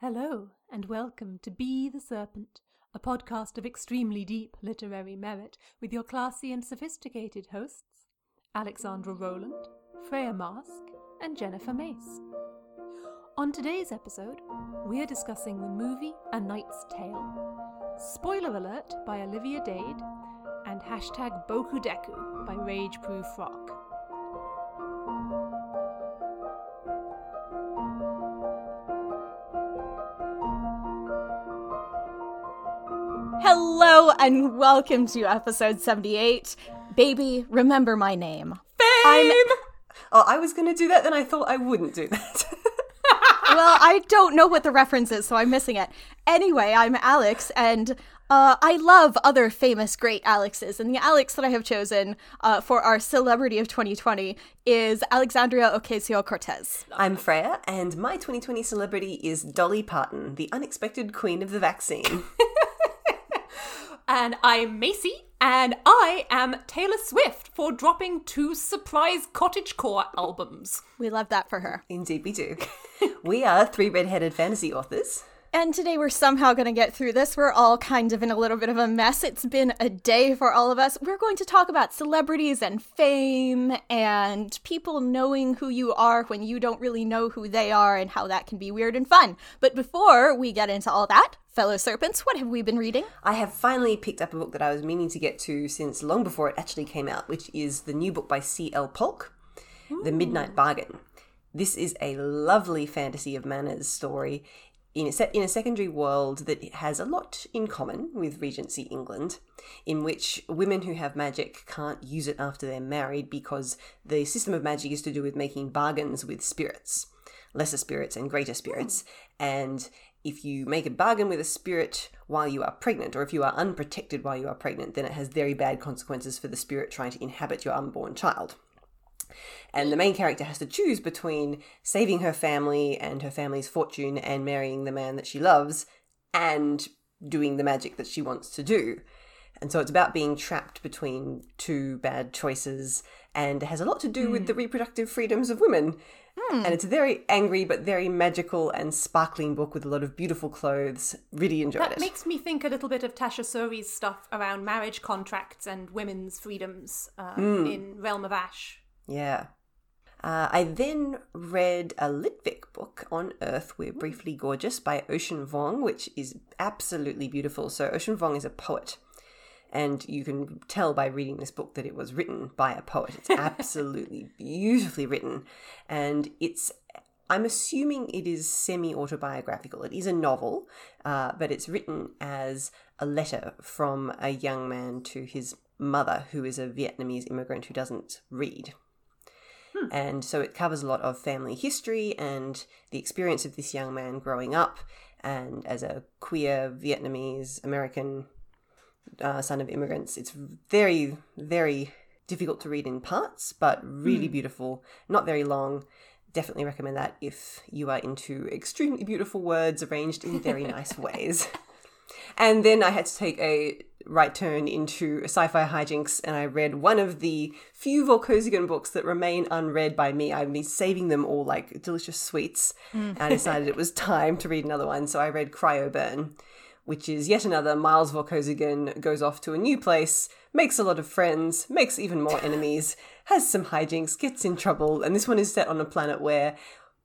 Hello, and welcome to Be the Serpent, a podcast of extremely deep literary merit with your classy and sophisticated hosts, Alexandra Rowland, Freya Marske, and Jennifer Mace. On today's episode, we are discussing the movie A Knight's Tale. Spoiler alert by Olivia Dade, and hashtag Bakudeku by Rageproof Frog. Hello and welcome to episode 78. Baby, remember my name. Fame! Oh, I was going to do that, then I thought I wouldn't do that. well, I don't know what the reference is, so I'm missing it. Anyway, I'm Alex, and uh, I love other famous great Alexes, and the Alex that I have chosen uh, for our celebrity of 2020 is Alexandria Ocasio Cortez. I'm Freya, and my 2020 celebrity is Dolly Parton, the unexpected queen of the vaccine. And I'm Macy, and I am Taylor Swift for dropping two surprise cottagecore albums. We love that for her. Indeed, we do. we are three red-headed fantasy authors. And today we're somehow going to get through this. We're all kind of in a little bit of a mess. It's been a day for all of us. We're going to talk about celebrities and fame and people knowing who you are when you don't really know who they are and how that can be weird and fun. But before we get into all that, fellow serpents, what have we been reading? I have finally picked up a book that I was meaning to get to since long before it actually came out, which is the new book by C.L. Polk, The Midnight Bargain. This is a lovely fantasy of manners story in a, set in a secondary world that has a lot in common with Regency England, in which women who have magic can't use it after they're married because the system of magic is to do with making bargains with spirits, lesser spirits and greater spirits. Hmm. And if you make a bargain with a spirit while you are pregnant, or if you are unprotected while you are pregnant, then it has very bad consequences for the spirit trying to inhabit your unborn child. And the main character has to choose between saving her family and her family's fortune and marrying the man that she loves and doing the magic that she wants to do. And so it's about being trapped between two bad choices and it has a lot to do mm. with the reproductive freedoms of women. Mm. And it's a very angry but very magical and sparkling book with a lot of beautiful clothes. Really enjoyed that it. That makes me think a little bit of Tasha Suri's stuff around marriage contracts and women's freedoms mm. in Realm of Ash. Yeah. Uh, I then read a litfic book on Earth, We're Briefly Gorgeous by Ocean Vuong, which is absolutely beautiful. So, Ocean Vuong is a poet, and you can tell by reading this book that it was written by a poet. It's absolutely beautifully written, and it's I'm assuming it is semi autobiographical. It is a novel, uh, but it's written as a letter from a young man to his mother, who is a Vietnamese immigrant who doesn't read. Hmm. And so it covers a lot of family history and the experience of this young man growing up and as a queer Vietnamese American uh, son of immigrants. It's very, very difficult to read in parts, but really hmm. beautiful, not very long. Definitely recommend that if you are into extremely beautiful words arranged in very nice ways. And then I had to take a right turn into sci-fi hijinks, and I read one of the few Vorkosigan books that remain unread by me. I've been saving them all like delicious sweets, mm. and I decided it was time to read another one. So I read Cryoburn, which is yet another Miles Vorkosigan goes off to a new place, makes a lot of friends, makes even more enemies, has some hijinks, gets in trouble, and this one is set on a planet where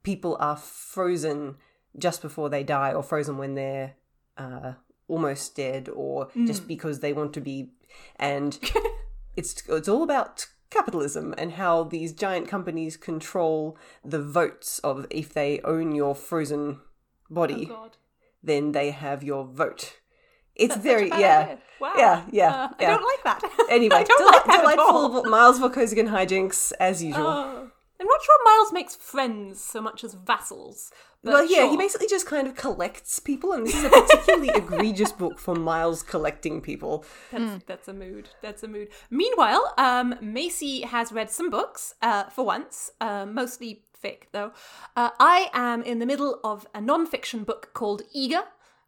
people are frozen just before they die, or frozen when they're uh, almost dead or mm. just because they want to be. And it's it's all about capitalism and how these giant companies control the votes of if they own your frozen body. Oh then they have your vote it's That's very yeah, wow. yeah, yeah, uh, yeah. I don't like that. Anyway, del- like that delightful Miles Vorkosigan hijinks as usual. Oh. I'm not sure Miles makes friends so much as vassals. well, yeah, sure. he basically just kind of collects people, and this is a particularly egregious book for Miles collecting people. That's, mm. that's a mood. That's a mood. Meanwhile, um, Macy has read some books uh, for once, uh, mostly fic though. Uh, I am in the middle of a non-fiction book called Eager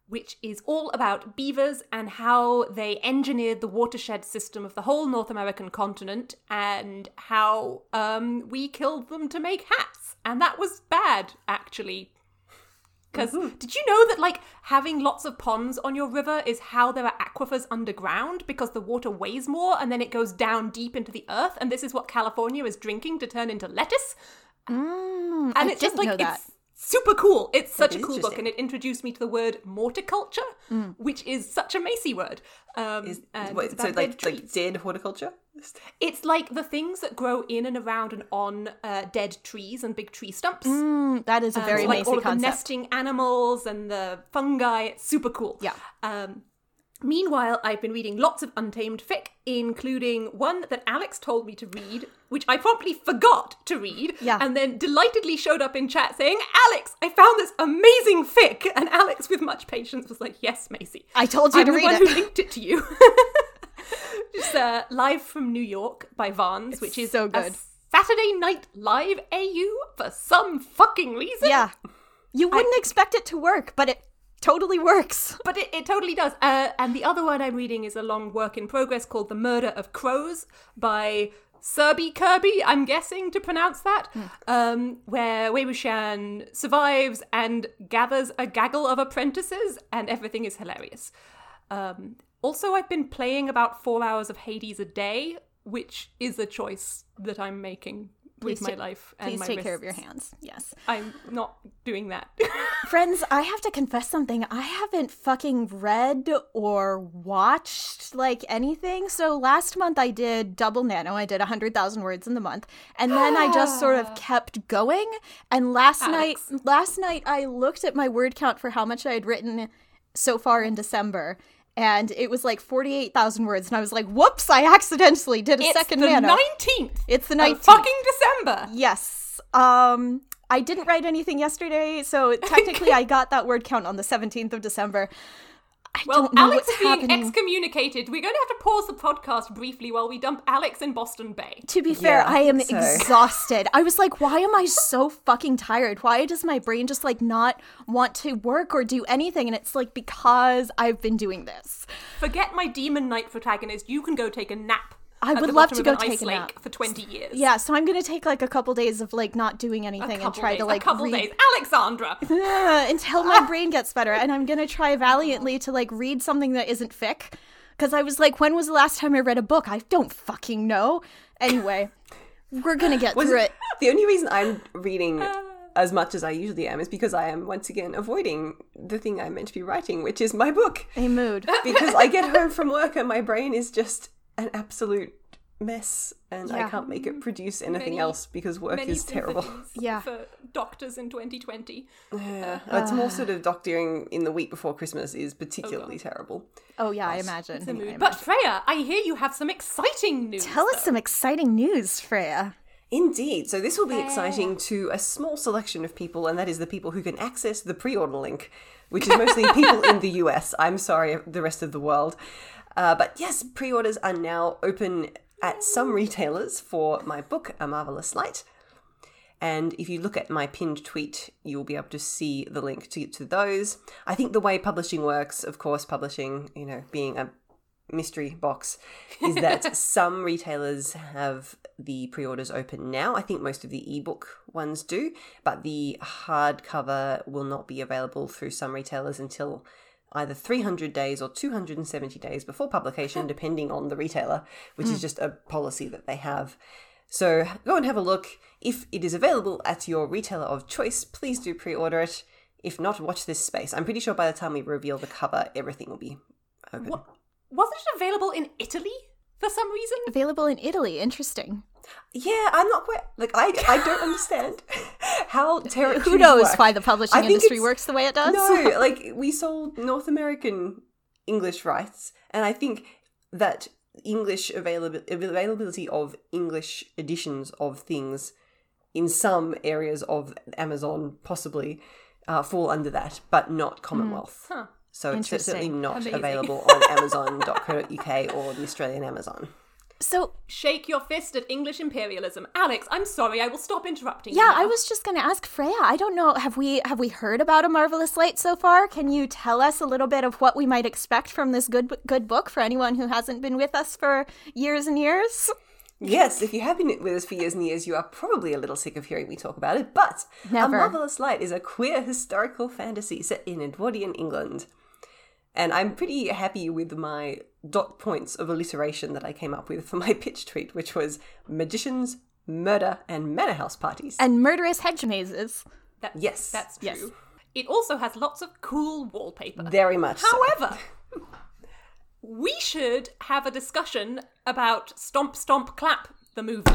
which is all about beavers and how they engineered the watershed system of the whole North American continent and how um, we killed them to make hats. And that was bad, actually. Because did you know that like having lots of ponds on your river is how there are aquifers underground because the water weighs more and then it goes down deep into the earth, and this is what California is drinking to turn into lettuce. Mm, And I it's just like it's super cool. It's such a cool book, and it introduced me to the word morticulture, which is such a Macy word. Um, Is, what, so like, dead like dead horticulture? It's like the things that grow in and around and on uh, dead trees and big tree stumps. Mm, that is a Um, very so, like Macy all of the nesting animals and the fungi. It's super cool. Yeah. Um, meanwhile, I've been reading lots of untamed fic, including one that Alex told me to read, which I promptly forgot to read, Yeah. and then delightedly showed up in chat saying, "Alex, I found this amazing fic," and Alex, with much patience, was like, "Yes, Macy." I told you I'm to the read one it. who linked it to you. It's uh, live from New York by Vans, which is so a good. Saturday Night Live AU for some fucking reason. Yeah. You wouldn't expect it to work, but it totally works. But it, it totally does. Uh, and the other one I'm reading is a long work in progress called The Murder of Crows by Serby Kirby, I'm guessing to pronounce that, um, where Wei Wuxian survives and gathers a gaggle of apprentices, and everything is hilarious. Um, also, I've been playing about four hours of Hades a day, which is a choice that I'm making with Please my life and Please my take care of your hands. Yes. I'm not doing that. Friends, I have to confess something. I haven't fucking read or watched like anything. So last month I did double nano. I did 100,000 words in the month. And then I just sort of kept going. And last Alex. night last night I looked at my word count for how much I had written so far in December. And it was like 48,000 words. And I was like, whoops, I accidentally did a it's second the nano. 19th. It's the of 19th. fucking December. Yes. Um I didn't write anything yesterday, so technically I got that word count on the 17th of December. I Well, Alex is being happening. excommunicated. We're going to have to pause the podcast briefly while we dump Alex in Boston Bay. to be fair, Yeah, I I am so. exhausted. I was like, why am I so fucking tired? Why does my brain just like not want to work or do anything? And it's like because I've been doing this. Forget my Demon Knight protagonist. You can go take a nap. I would love to go an take ice a lake nap. for 20 years. Yeah, so I'm gonna take like a couple days of like not doing anything and try days. to like a couple read days. Alexandra. until my brain gets better. And I'm gonna try valiantly to like read something that isn't fic. Because I was like, when was the last time I read a book? I don't fucking know. Anyway, we're gonna get Was through it- it. The only reason I'm reading uh. as much as I usually am is because I am once again avoiding the thing I'm meant to be writing, which is my book. A mood. Because I get home from work and my brain is just an absolute mess and I can't make it mm. produce anything Many- else because work Many is terrible. Yeah. For doctors in 2020. Yeah. Uh-huh. it's more sort of doctoring in the week before Christmas is particularly terrible. Oh yeah, I imagine. The I mood. imagine. But Freya, I hear you have some exciting news. Tell us some exciting news, Freya. Indeed. So this will be exciting to a small selection of people, and that is the people who can access the pre-order link, which is mostly people in the US. I'm sorry, the rest of the world. Uh, but yes, pre-orders are now open at some retailers for my book, A Marvelous Light. And if you look at my pinned tweet, you'll be able to see the link to, get to those. I think the way publishing works, of course, publishing, you know, being a mystery box, is that some retailers have the pre orders open now. I think most of the ebook ones do, but the hardcover will not be available through some retailers until either 300 days or 270 days before publication, depending on the retailer, which is mm. just a policy that they have. So go and have a look. If it is available at your retailer of choice, please do pre order it. If not, watch this space. I'm pretty sure by the time we reveal the cover, everything will be open. What? Wasn't it available in Italy for some reason? Available in Italy. Interesting. Yeah, I'm not quite like I. I don't understand how territories Who knows work. why the publishing industry works the way it does? No, like we sold North American English rights, and I think that English availabi- availability of English editions of things in some areas of Amazon possibly uh, fall under that, but not Commonwealth. Huh. So it's certainly not available on Amazon.co.uk or the Australian Amazon. So Shake your fist at English imperialism. Alex, I'm sorry, I will stop interrupting you. yeah. I was just gonna ask Freya. I don't know. Have we have we heard about a marvelous light so far? Can you tell us a little bit of what we might expect from this good good book for anyone who hasn't been with us for years and years? Yes, if you have been with us for years and years, you are probably a little sick of hearing me talk about it, but Never. A Marvelous Light is a queer historical fantasy set in Edwardian England. And I'm pretty happy with my dot points of alliteration that I came up with for my pitch tweet, which was magicians, murder, and manor house parties. And murderous hedge mazes. That's, Yes. that's true. Yes. It also has lots of cool wallpaper. Very much. so. However, we should have a discussion about Stomp Stomp Clap, the movie.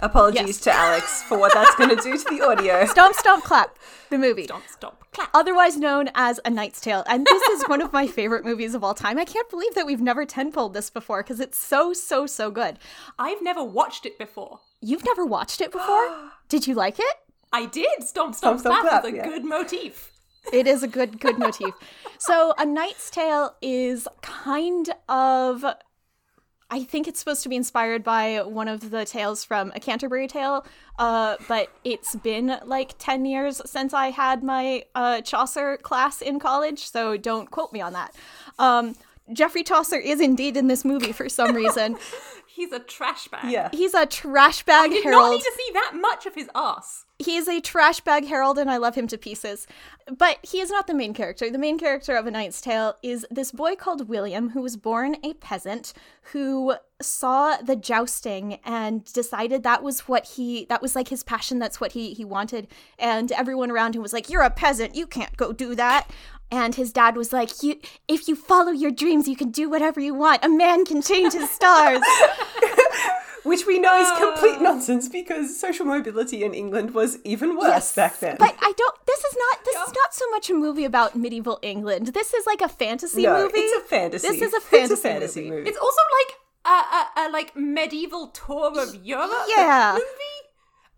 Apologies Yes. to Alex for what that's going to do to the audio. Stomp Stomp Clap, the movie. Stomp Stomp Clap. Otherwise known as A Knight's Tale. And this is one of my favorite movies of all time. I can't believe that we've never tentpoled this before because it's so, so, so good. I've never watched it before. You've never watched it before? Did you like it? I did. Stomp Stomp, Stomp, Clap, Clap, is a yeah. good motif. It is a good, good motif. So, A Knight's Tale is kind of. I think it's supposed to be inspired by one of the tales from A Canterbury Tale, uh, but it's been like 10 years since I had my uh, Chaucer class in college, so don't quote me on that. Um, Geoffrey Chaucer is indeed in this movie for some reason. He's a trash bag. Yeah. He's a trash bag Did not need to see that much of his ass. He is a trash bag herald, and I love him to pieces. But he is not the main character. The main character of A Knight's Tale is this boy called William, who was born a peasant, who saw the jousting and decided that was what he that was like his passion. That's what he he wanted. And everyone around him was like, "You're a peasant. You can't go do that." And his dad was like, "You, if you follow your dreams, you can do whatever you want. A man can change his stars." Which we know is complete uh. nonsense because social mobility in England was even worse Yes, back then. But I don't. This is not. This is not so much a movie about medieval England. This is like a fantasy no, movie. it's a fantasy. This is a It's fantasy, fantasy movie. movie. It's also like a, a, a like medieval tour of Europe Yeah. movie.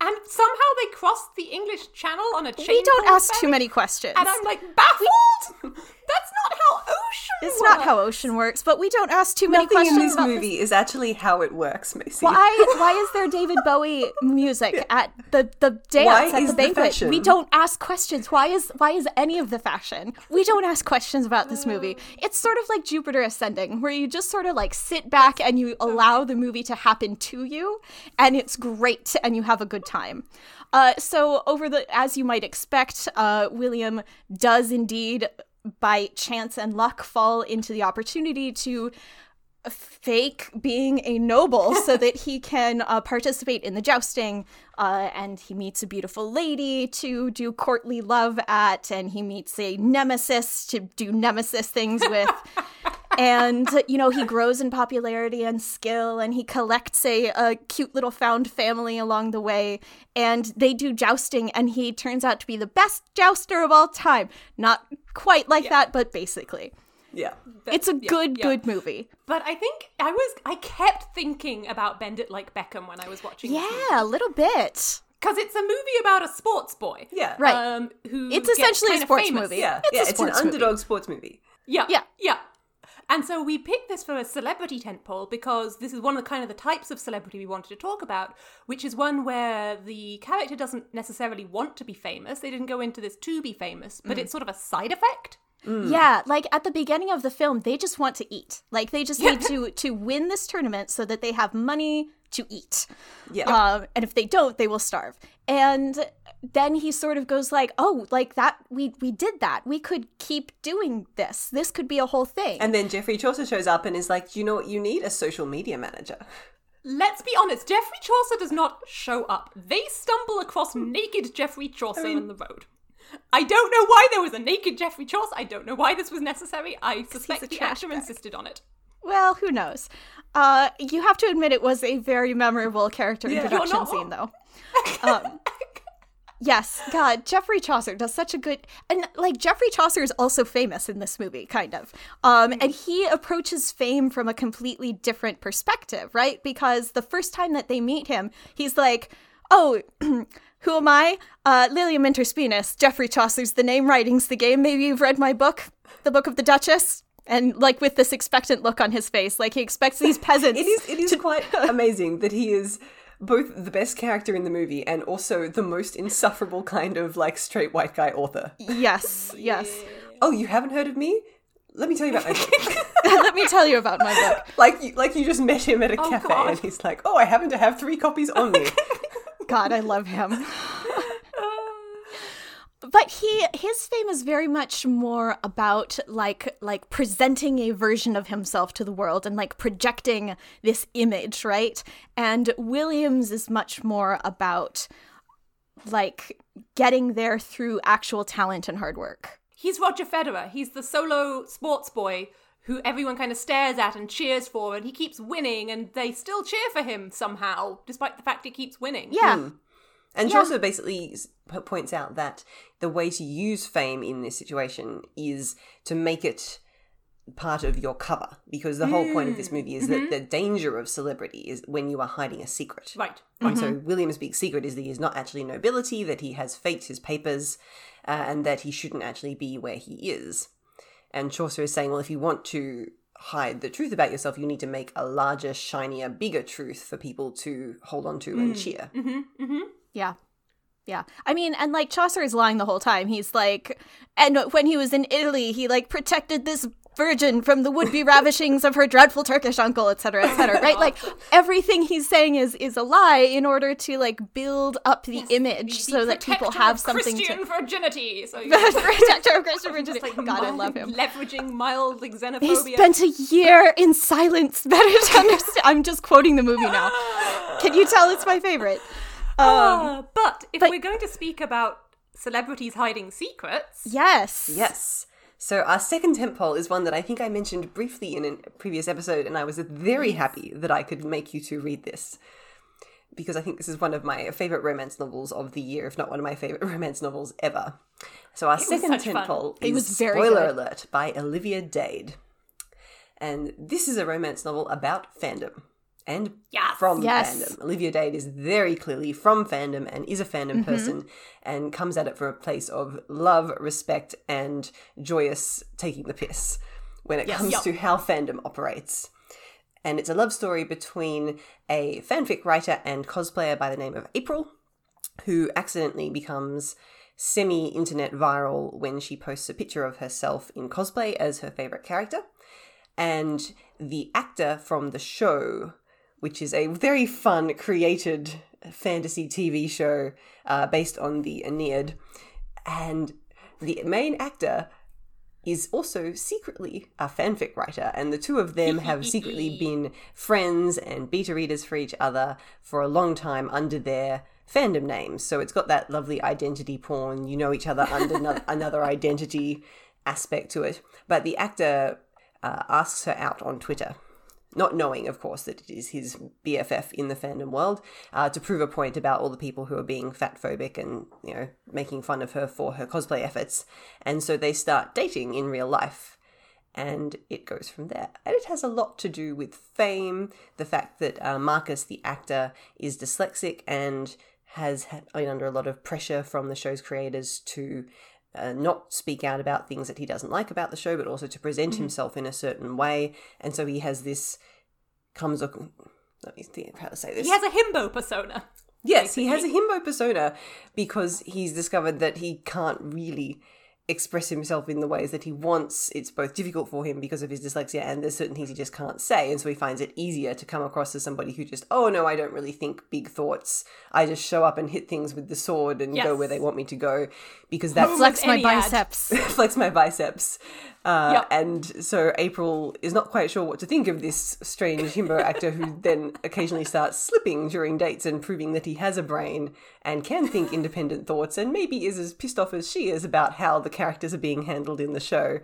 And somehow they crossed the English Channel on a chain. We don't ask too many questions. And I'm like baffled. That's not how ocean. it's not how works. ocean works, but we don't ask too many Nothing questions in this about movie is actually how it works, Macy. Why? Why is there David Bowie music at the the dance Why at is the the banquet? fashion? we don't ask questions. Why is why is any of the fashion? We don't ask questions about this movie. It's sort of like Jupiter Ascending, where you just sort of like sit back and you allow the movie to happen to you, and it's great, and you have a good time. Uh, so over the as you might expect, uh, William does indeed by chance and luck fall into the opportunity to fake being a noble so that he can uh, participate in the jousting uh, and he meets a beautiful lady to do courtly love at and he meets a nemesis to do nemesis things with. And you know he grows in popularity and skill and he collects a, a cute little found family along the way. And they do jousting and he turns out to be the best jouster of all time. Not quite like that but basically yeah. it's a yeah, good yeah. good movie But I think I was I kept thinking about Bend It Like Beckham when I was watching. Yeah, a little bit. because it's a movie about a sports boy. Yeah. Right. Um, who It's essentially a sports famous. movie. Yeah. It's yeah, it's an movie. underdog sports movie. Yeah. Yeah. Yeah. And so we picked this for a celebrity tentpole because this is one of the kind of the types of celebrity we wanted to talk about, which is one where the character doesn't necessarily want to be famous. They didn't go into this to be famous, Mm. but it's sort of a side effect. Yeah, like at the beginning of the film, they just want to eat. Like they just need to to win this tournament so that they have money to eat. Yeah. Um, and if they don't, they will starve. And then he sort of goes like, "Oh, like that we we did that. We could keep doing this. This could be a whole thing." And then Geoffrey Chaucer shows up and is like, you know what, you need a social media manager. Let's be honest, Geoffrey Chaucer does not show up. They stumble across naked Geoffrey Chaucer in the road. I don't know why there was a naked Geoffrey Chaucer. I don't know why this was necessary. I suspect a the actor bag. insisted on it. well, who knows? Uh, you have to admit it was a very memorable character Yeah. introduction You're scene, though. Um, yes, God, Geoffrey Chaucer does such a good, and like Geoffrey Chaucer is also famous in this movie, kind of. Um, and he approaches fame from a completely different perspective, right? Because the first time that they meet him, he's like, "Oh." Who am I? Uh, Lilium Interspinus. Geoffrey Chaucer's the name, writing's the game. Maybe you've read my book, The Book of the Duchess? And like with this expectant look on his face, like he expects these peasants. It is it is quite amazing that he is both the best character in the movie and also the most insufferable kind of like straight white guy author. Yes, yes. Oh, you haven't heard of me? let me tell you about my book. Let me tell you about my book. like you, like you just met him at a Oh, cafe, God. and he's like, "Oh, I happen to have three copies on me." God, I love him. But he his fame is very much more about like like presenting a version of himself to the world and like projecting this image right and williams is much more about like getting there through actual talent and hard work He's Roger Federer. He's the solo sports boy who everyone kind of stares at and cheers for, and he keeps winning, and they still cheer for him somehow, despite the fact he keeps winning. yeah hmm. And she also basically points out that the way to use fame in this situation is to make it part of your cover, because the whole point of this mm. movie is that mm-hmm. the danger of celebrity is when you are hiding a secret. Right. And so mm-hmm. William's big secret is that he is not actually nobility, that he has faked his papers, uh, and that he shouldn't actually be where he is. And Chaucer is saying, well, if you want to hide the truth about yourself, you need to make a larger, shinier, bigger truth for people to hold on to and mm. cheer. Mm-hmm. Yeah. Yeah. I mean, and like Chaucer is lying the whole time. He's like, and when he was in Italy, he like protected this virgin from the would-be ravishings of her dreadful Turkish uncle, etc., etc. right? Like everything he's saying is is a lie in order to like build up the image The so that people have something Christian to. virginity. So you Protector of Christian just virginity. like God, I love him. Leveraging mildly He xenophobia. spent a year in silence. Better to understand. I'm just quoting the movie now. Can you tell it's my favorite? Um, Ah, but if but- we're going to speak about celebrities hiding secrets, yes. Yes. So our second tentpole is one that I think I mentioned briefly in a previous episode, and I was very happy that I could make you two read this. Because I think this is one of my favorite romance novels of the year, if not one of my favorite romance novels ever. So our second such fun. tentpole It is was very Spoiler good. Alert by Olivia Dade. And this is a romance novel about fandom. And Yes. from Yes. fandom. Olivia Dade is very clearly from fandom and is a fandom Mm-hmm. person and comes at it from a place of love, respect, and joyous taking the piss when it comes Yup. to how fandom operates. And it's a love story between a fanfic writer and cosplayer by the name of April, who accidentally becomes semi internet viral when she posts a picture of herself in cosplay as her favorite character. And the actor from the show, which is a very fun, created fantasy TV show uh, based on the Aeneid, and the main actor is also secretly a fanfic writer, and the two of them have secretly been friends and beta readers for each other for a long time under their fandom names. So it's got that lovely identity porn, you know each other under no- another identity aspect to it. But the actor uh, asks her out on Twitter. Not knowing, of course, that it is his BFF in the fandom world, uh, to prove a point about all the people who are being fat phobic and, you know, making fun of her for her cosplay efforts. And so they start dating in real life. And it goes from there. And it has a lot to do with fame, the fact that uh, Marcus, the actor, is dyslexic and has been under a lot of pressure from the show's creators to uh, not speak out about things that he doesn't like about the show, but also to present himself in a certain way. And so he has this comes. Let me think how to say this. he has a himbo persona. Yes, he has a himbo persona because he's discovered that he can't really express himself in the ways that he wants. It's both difficult for him because of his dyslexia and there's certain things he just can't say. And so he finds it easier to come across as somebody who just, oh no, I don't really think big thoughts. I just show up and hit things with the sword and go where they want me to go because that's Flex my ad. biceps. flex my biceps. Uh, Yep. And so April is not quite sure what to think of this strange himbo actor who then occasionally starts slipping during dates and proving that he has a brain and can think independent thoughts and maybe is as pissed off as she is about how the characters are being handled in the show.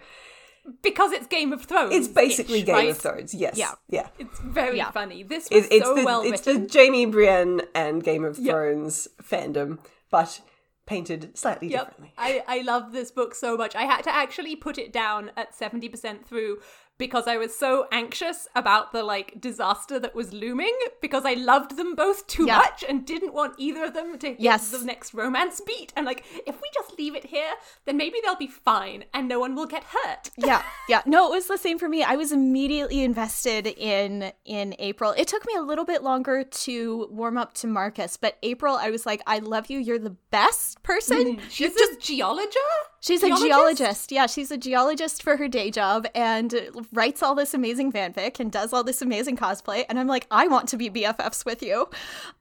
Because it's Game of Thrones. It's basically Game right? of Thrones. Yes. Yeah. Yeah. It's very Yeah. funny. This was It's, it's, so the, well it's written. the Jaime Brienne and Game of Yep. Thrones fandom, but painted slightly Yep. differently. I, I love this book so much. I had to actually put it down at 70% through because I was so anxious about the like disaster that was looming because I loved them both too Yeah. much and didn't want either of them to hit Yes. the next romance beat. And like, if we just leave it here, then maybe they'll be fine and no one will get hurt. yeah yeah no it was the same for me i was immediately invested in in april it took me a little bit longer to warm up to marcus but april i was like i love you you're the best person mm-hmm. She's just geologer? She's a geologist. Yeah, she's a geologist for her day job and writes all this amazing fanfic and does all this amazing cosplay. And I'm like, I want to be BFFs with you.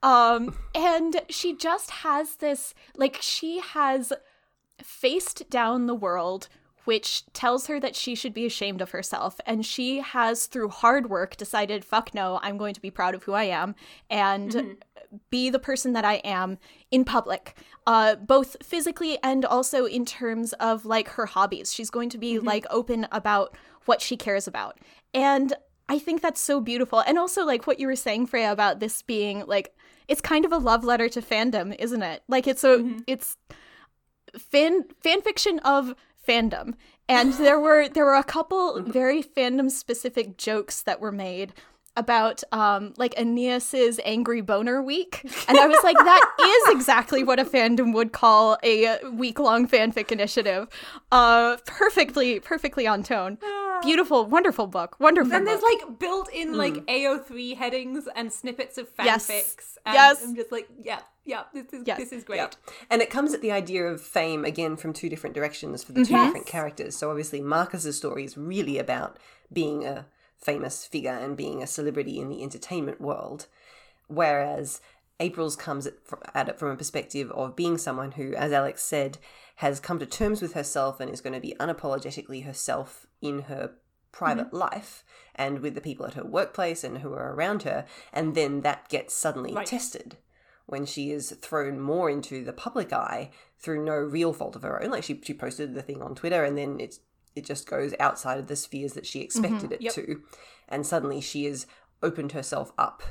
Um, and she just has this, like, she has faced down the world which tells her that she should be ashamed of herself. And she has, through hard work, decided, fuck no, I'm going to be proud of who I am and mm-hmm. be the person that I am in public, uh, both physically and also in terms of like her hobbies. She's going to be mm-hmm. like open about what she cares about. And I think that's so beautiful. And also, like what you were saying, Freya, about this being like, it's kind of a love letter to fandom, isn't it? Like, it's a, mm-hmm. it's, fan fan fiction of fandom. And there were there were a couple very fandom specific jokes that were made about um like Aeneas's angry boner week. And I was like, that is exactly what a fandom would call a week long fanfic initiative. Uh perfectly, perfectly on tone. Beautiful, wonderful book. Wonderful. Then there's book. like built in mm. like AO3 headings and snippets of fanfics. Yes. And yes. I'm just like, yeah, yeah, this is yes. this is great. Yeah. And it comes at the idea of fame again from two different directions for the 2 yes. different characters. So obviously Marcus's story is really about being a famous figure and being a celebrity in the entertainment world, whereas April's comes at it from a perspective of being someone who, as Alex said, has come to terms with herself and is going to be unapologetically herself in her private mm-hmm. life and with the people at her workplace and who are around her. And then that gets suddenly right. tested when she is thrown more into the public eye through no real fault of her own. Like she, she posted the thing on Twitter and then it's it just goes outside of the spheres that she expected mm-hmm. it yep. to. And suddenly she has opened herself up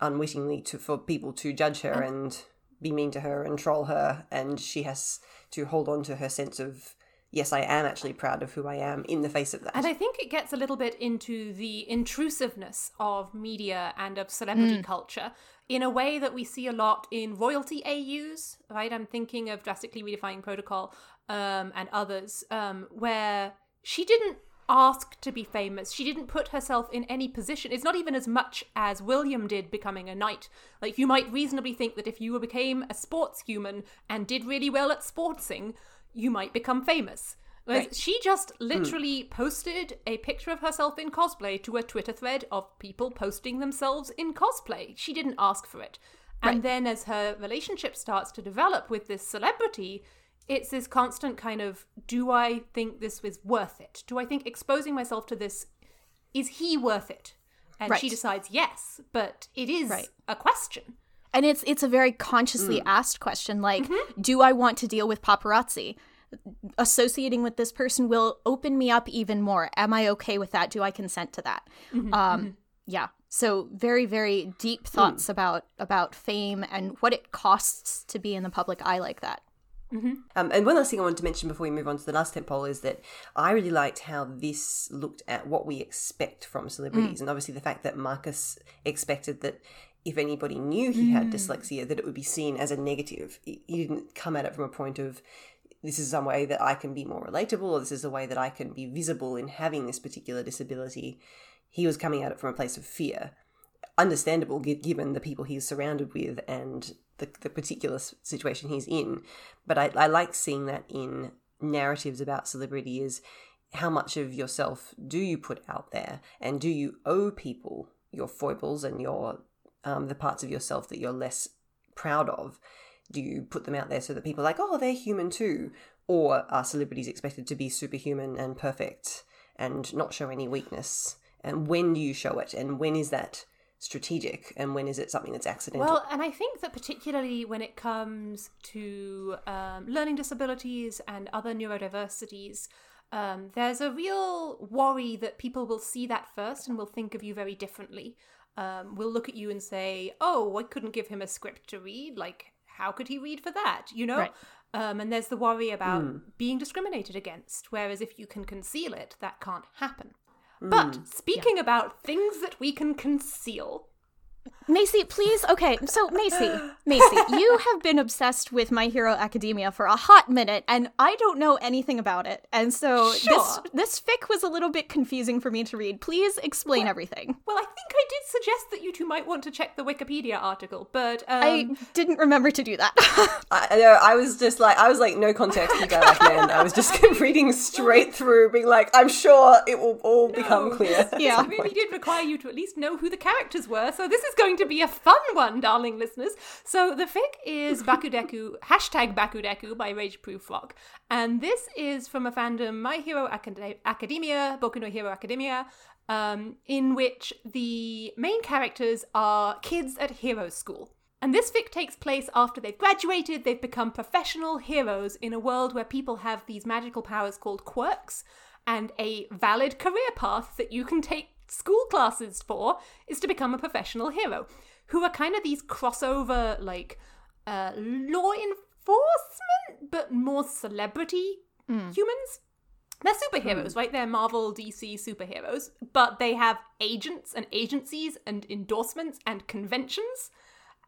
unwittingly to for people to judge her and, and be mean to her and troll her and she has to hold on to her sense of yes, I am actually proud of who I am in the face of that. And I think it gets a little bit into the intrusiveness of media and of celebrity mm. culture in a way that we see a lot in royalty AUs, right? I'm thinking of Drastically Redefining Protocol um, and others, um, where she didn't ask to be famous. She didn't put herself in any position. It's not even as much as William did becoming a knight. Like, you might reasonably think that if you became a sports human and did really well at sportsing, you might become famous. Right. She just hmm. literally mm. posted a picture of herself in cosplay to a Twitter thread of people posting themselves in cosplay. She didn't ask for it. And right. then as her relationship starts to develop with this celebrity, it's this constant kind of do I think this was worth it? Do I think exposing myself to this is he worth it? And right. she decides yes, but it is a question and it's it's a very consciously mm. asked question like mm-hmm. do i want to deal with paparazzi associating with this person will open me up even more am i okay with that do i consent to that mm-hmm. um mm-hmm. yeah so very very deep thoughts mm. about about fame and what it costs to be in the public eye like that Mm-hmm. Um, and one last thing I wanted to mention before we move on to the last poll is that I really liked how this looked at what we expect from celebrities, mm. and obviously the fact that Marcus expected that if anybody knew he had mm. dyslexia, that it would be seen as a negative. He didn't come at it from a point of this is some way that I can be more relatable, or this is a way that I can be visible in having this particular disability. He was coming at it from a place of fear, understandable given the people he's surrounded with and the, the particular situation he's in. But I, I like seeing that in narratives about celebrity is how much of yourself do you put out there, and do you owe people your foibles and your um, the parts of yourself that you're less proud of? Do you put them out there so that people are like, oh, they're human too? Or are celebrities expected to be superhuman and perfect and not show any weakness? And when do you show it? And when is that strategic? And when is it something that's accidental? Well, and I think that particularly when it comes to um, learning disabilities and other neurodiversities, um, there's a real worry that people will see that first and will think of you very differently um, will look at you and say, "Oh, I couldn't give him a script to read. Like, how could he read for that?" You know. Right. Um, and there's the worry about mm. being discriminated against. Whereas if you can conceal it, that can't happen. Mm. But speaking yeah. about things that we can conceal, Macy, please. Okay, so Macy, Macy, you have been obsessed with My Hero Academia for a hot minute, and I don't know anything about it. And so sure. this this fic was a little bit confusing for me to read. Please explain well, everything. Well, I think I did suggest that you two might want to check the Wikipedia article, but um, I didn't remember to do that. I, I know. I was just like, I was like, no context. You go like, man. I was just reading straight through, being like, I'm sure it will all become clear. Yeah. some It really point. did require you to at least know who the characters were, so this is going to be a fun one, darling listeners. So the fic is Bakudeku, hashtag Bakudeku by Rageproof Frog. And this is from a fandom, My Hero Acad- Academia, Boku no Hero Academia, um, in which the main characters are kids at hero school. And this fic takes place after they've graduated, they've become professional heroes in a world where people have these magical powers called quirks, and a valid career path that you can take school classes for is to become a professional hero, who are kind of these crossover, like, uh, law enforcement, but more celebrity humans. They're superheroes, right? They're Marvel, DC superheroes, but they have agents and agencies and endorsements and conventions,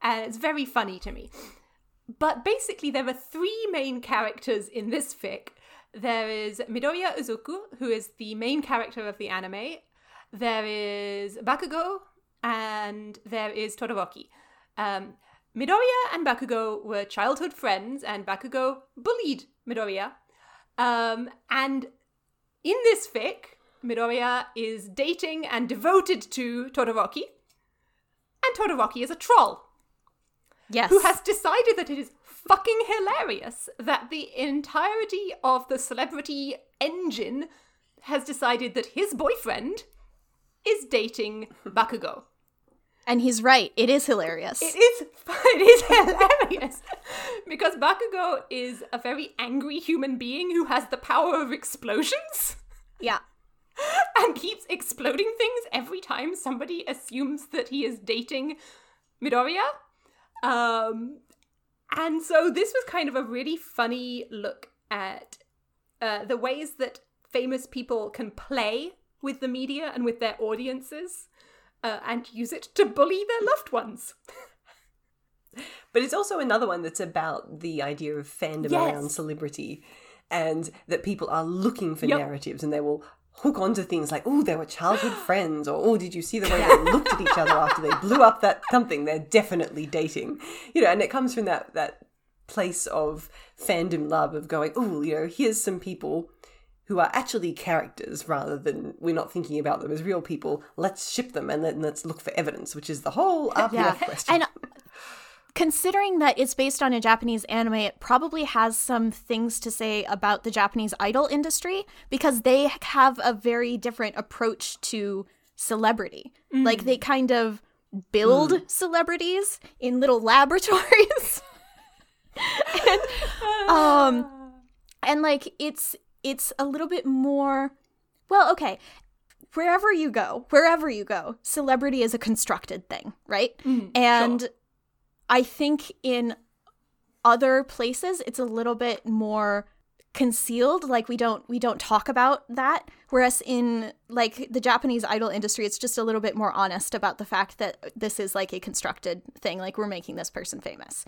and it's very funny to me. But basically, there are three main characters in this fic. There is Midoriya Izuku, who is the main character of the anime. There is Bakugo, and there is Todoroki. Um, Midoriya and Bakugo were childhood friends, and Bakugo bullied Midoriya. Um, and in this fic, Midoriya is dating and devoted to Todoroki, and Todoroki is a troll yes. who has decided that it is fucking hilarious that the entirety of the celebrity engine has decided that his boyfriend is dating Bakugo. and he's right. It is hilarious. It is it is hilarious because Bakugo is a very angry human being who has the power of explosions yeah. and keeps exploding things every time somebody assumes that he is dating Midoriya. Um, and so this was kind of a really funny look at uh, the ways that famous people can play with the media and with their audiences uh, and use it to bully their loved ones. But it's also another one that's about the idea of fandom Yes. around celebrity and that people are looking for Yep. narratives and they will hook onto things like, oh, they were childhood friends, or oh, did you see the way they looked at each other after they blew up that something? They're definitely dating. You know, and it comes from that that place of fandom love of going, oh, you know, here's some people who are actually characters rather than we're not thinking about them as real people. Let's ship them and then let's look for evidence, which is the whole RPF Yeah. question. And considering that it's based on a Japanese anime, it probably has some things to say about the Japanese idol industry because they have a very different approach to celebrity. Like they kind of build celebrities in little laboratories. and, um and like it's it's a little bit more well, okay. Wherever you go, wherever you go, celebrity is a constructed thing, right? Mm-hmm, and I think in other places it's a little bit more concealed like we don't we don't talk about that whereas in like the Japanese idol industry it's just a little bit more honest about the fact that this is like a constructed thing like we're making this person famous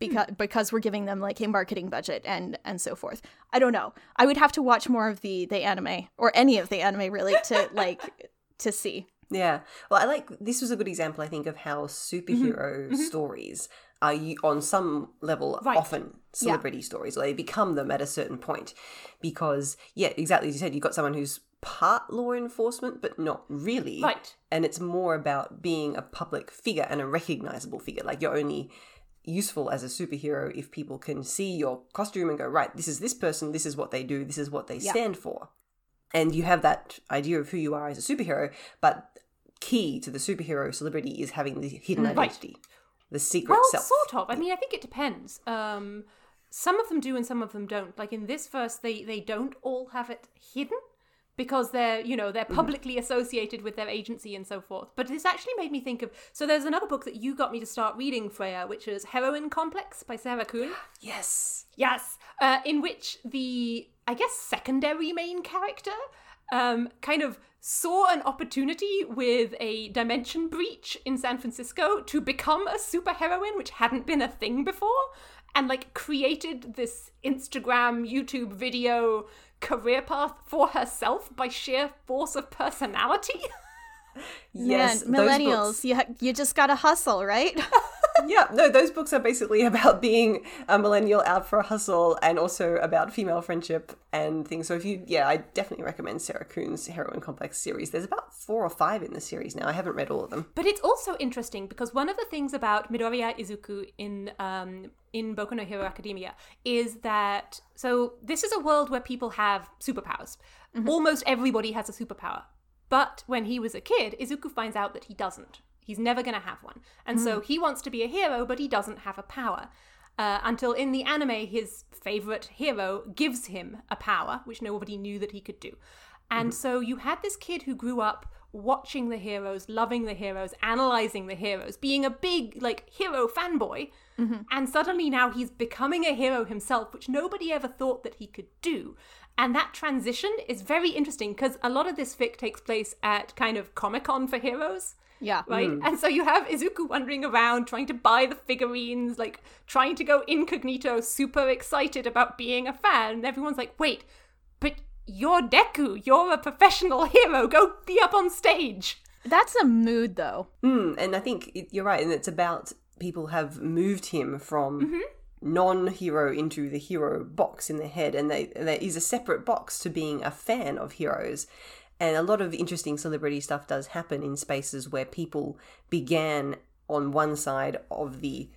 Hmm. because because we're giving them like a marketing budget and and so forth. I don't know. I would have to watch more of the the anime or any of the anime really to like to see. Yeah. Well, I like this was a good example, I think, of how mm-hmm. superhero mm-hmm. stories are you on some level Right. often celebrity stories, or they become them at a certain point. Because, yeah, exactly as you said, you've got someone who's part law enforcement, but not really. Right. And it's more about being a public figure and a recognizable figure. Like you're only useful as a superhero if people can see your costume and go, right, this is this person, this is what they do, this is what they stand for and you have that idea of who you are as a superhero, but key to the superhero celebrity is having the hidden Right. identity, the secret Well, self. sort of. I mean, I think it depends. Um, some of them do and some of them don't. Like in this verse, they they don't all have it hidden because they're you know they're publicly associated with their agency and so forth. But this actually made me think of. So there's another book that you got me to start reading, Freya, which is Heroine Complex by Sarah Kuhn. Yes. Yes, uh, in which the I guess secondary main character um, kind of saw an opportunity with a dimension breach in San Francisco to become a superheroine, which hadn't been a thing before, and like created this Instagram, YouTube video career path for herself by sheer force of personality. yes, Man, millennials, books- you ha- you just gotta hustle, right? yeah, no, those books are basically about being a millennial out for a hustle and also about female friendship and things. So if you, yeah, I definitely recommend Sarah Kuhn's Heroine Complex series. There's about four or five in the series now. I haven't read all of them. But it's also interesting because one of the things about Midoriya Izuku in um, in Boku no Hero Academia is that so this is a world where people have superpowers. Almost everybody has a superpower. But when he was a kid, Izuku finds out that he doesn't. He's never going to have one. And so hmm. he wants to be a hero, but he doesn't have a power. Uh, until in the anime, his favorite hero gives him a power, which nobody knew that he could do. And hmm. so you had this kid who grew up watching the heroes, loving the heroes, analyzing the heroes, being a big, like, hero fanboy. Mm-hmm. And suddenly now he's becoming a hero himself, which nobody ever thought that he could do. And that transition is very interesting because a lot of this fic takes place at kind of Comic Con for heroes yeah. right? And so you have Izuku wandering around trying to buy the figurines, like trying to go incognito, super excited about being a fan. And everyone's like, wait, but you're Deku, you're a professional hero, go be up on stage. That's a mood, though. Mm, and I think it, you're right, and it's about people have moved him from non-hero into the hero box in their head, and they, there is a separate box to being a fan of heroes. And a lot of interesting celebrity stuff does happen in spaces where people began on one side of the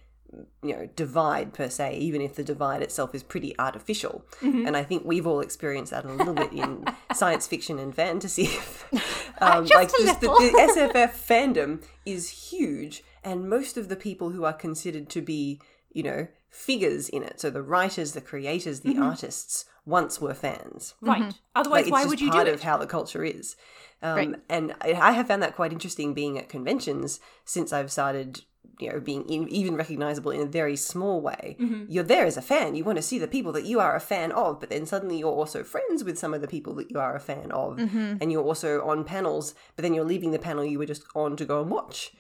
you know divide per se even if the divide itself is pretty artificial. And i think we've all experienced that a little bit in science fiction and fantasy. Um, Just a the, the sff fandom is huge and most of the people who are considered to be you know figures in it so the writers the creators the artists once were fans Right. Otherwise, like, why would you do part it? of how the culture is um, Right. and I, I have found that quite interesting being at conventions since i've started you know being in, even recognizable in a very small way Mm-hmm. you're there as a fan you want to see the people that you are a fan of but then suddenly you're also friends with some of the people that you are a fan of Mm-hmm. and you're also on panels but then you're leaving the panel you were just on to go and watch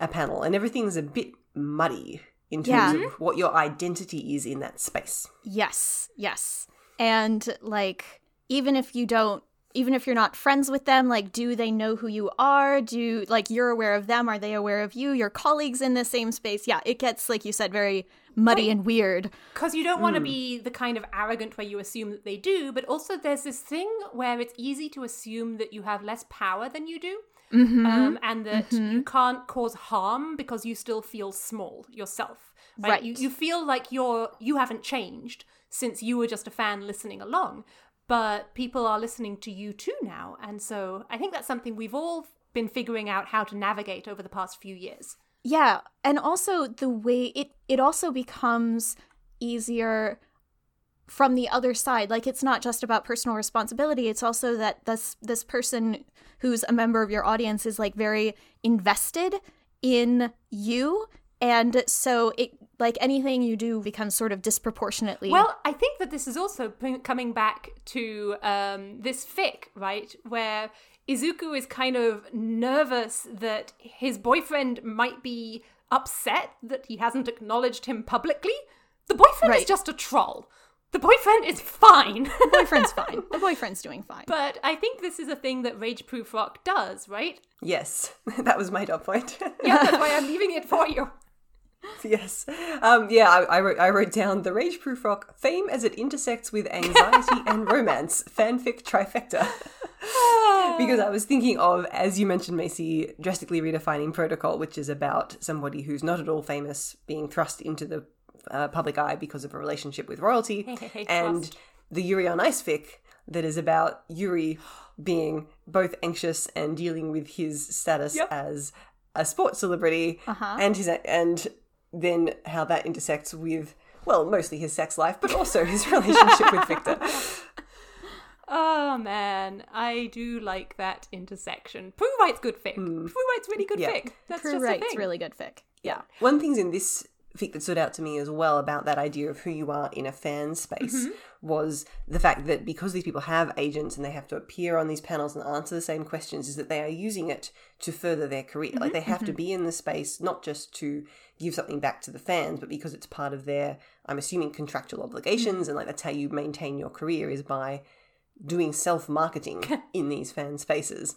a panel and everything's a bit muddy in terms Yeah. of mm-hmm. what your identity is in that space Yes, yes. And like even if you don't even if you're not friends with them, like do they know who you are? Do like you're aware of them? Are they aware of you? Your colleagues in the same space? Yeah, it gets like you said very muddy and weird. Because you don't want to mm. be the kind of arrogant where you assume that they do, but also there's this thing where it's easy to assume that you have less power than you do. Um, and that you can't cause harm because you still feel small yourself. Right? Right. You, you feel like you're you haven't changed since you were just a fan listening along, but people are listening to you too now, and so I think that's something we've all been figuring out how to navigate over the past few years. Yeah, and also the way it it also becomes easier from the other side. Like it's not just about personal responsibility, it's also that this this person who's a member of your audience is like very invested in you and so it like anything you do becomes sort of disproportionately Well, I think that this is also bring- coming back to um, this fic, right? Where Izuku is kind of nervous that his boyfriend might be upset that he hasn't acknowledged him publicly. The boyfriend is just a troll. The boyfriend is fine. the boyfriend's fine. The boyfriend's doing fine. but I think this is a thing that Rageproof Frog does, right? yes that was my dot point Yeah, that's why I'm leaving it for you. Yes. Um, yeah, I, I, wrote, I wrote down the Rageproof Frog theme as it intersects with anxiety and romance. Fanfic trifecta. because I was thinking of, as you mentioned, Macy, drastically redefining protocol, which is about somebody who's not at all famous being thrust into the uh, public eye because of a relationship with royalty. and the Yuri on Ice fic that is about Yuri being both anxious and dealing with his status Yep. as a sports celebrity and his and then how that intersects with well mostly his sex life but also his relationship with Victor. Oh man, I do like that intersection. Prue writes good fic. Prue writes really good Yeah. fic. That's True just a right, thing. it's really good fic. Yeah. One thing's in this fic that stood out to me as well about that idea of who you are in a fan space mm-hmm. was the fact that because these people have agents and they have to appear on these panels and answer the same questions, is that they are using it to further their career. Like mm-hmm, they have to mm-hmm. be in the space not just to give something back to the fans, but because it's part of their, I'm assuming, contractual obligations and like that's how you maintain your career is by doing self marketing in these fan spaces.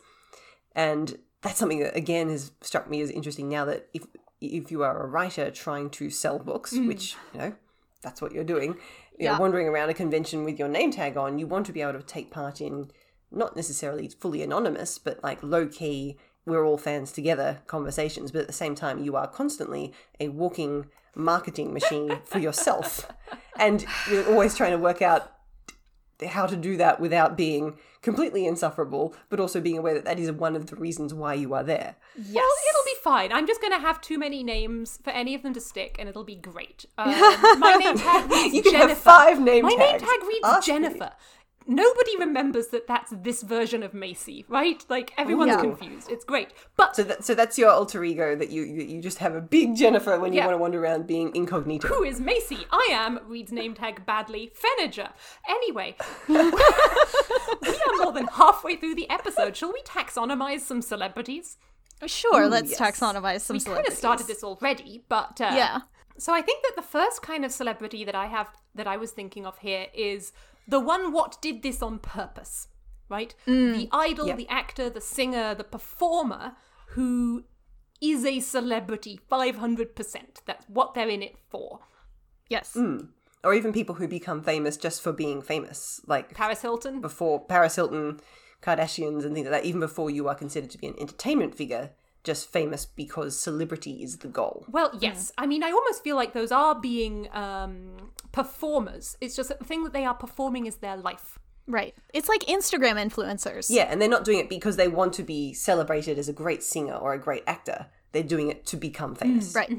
And that's something that again has struck me as interesting now that if if you are a writer trying to sell books, mm. which you know that's what you're doing, you know, Yeah. wandering around a convention with your name tag on, you want to be able to take part in not necessarily fully anonymous, but like low key, we're all fans together conversations. But at the same time, you are constantly a walking marketing machine for yourself, and you're always trying to work out how to do that without being completely insufferable, but also being aware that that is one of the reasons why you are there. Yes. Well, it'll be fine. I'm just going to have too many names for any of them to stick, and it'll be great. Um, my name tag reads You can have Jennifer. five name My tags. name tag reads Ask me. Jennifer. Nobody remembers that that's this version of Macy, right? Like everyone's Yeah. confused. It's great, but So that so that's your alter ego that you you just have a big Jennifer when you Yeah. want to wander around being incognito. who is Macy? I am reads name tag badly Feniger. Anyway, we are more than halfway through the episode. Shall we taxonomize some celebrities? Sure, let's yes. taxonomize some We kind of celebrities. started this already, but uh, Yeah. So I think that the first kind of celebrity that I have that I was thinking of here is the one what did this on purpose, right? The idol, Yep. the actor, the singer, the performer who is a celebrity 500%. That's what they're in it for. Yes. Or even people who become famous just for being famous, like Paris Hilton. before Paris Hilton, Kardashians, and things like that. Even before you are considered to be an entertainment figure, just famous because celebrity is the goal. Well, yes. I mean, I almost feel like those are being um, performers. It's just that the thing that they are performing is their life. Right. It's like Instagram influencers. Yeah, and they're not doing it because they want to be celebrated as a great singer or a great actor. They're doing it to become famous. Right.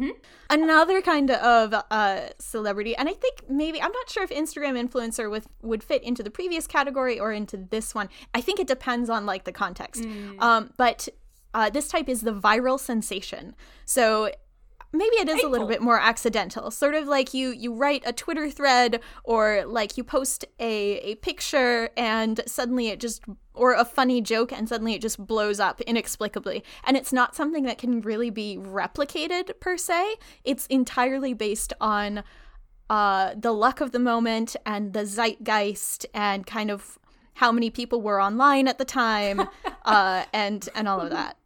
Another kind of uh, celebrity, and I think maybe I'm not sure if Instagram influencer with, would fit into the previous category or into this one. I think it depends on like the context. Um, but uh, this type is the viral sensation. So maybe it is a little bit more accidental. Sort of like you you write a twitter thread or like you post a, a picture and suddenly it just or a funny joke and suddenly it just blows up inexplicably. And it's not something that can really be replicated per se. It's entirely based on uh the luck of the moment and the zeitgeist and kind of how many people were online at the time uh and and all of that.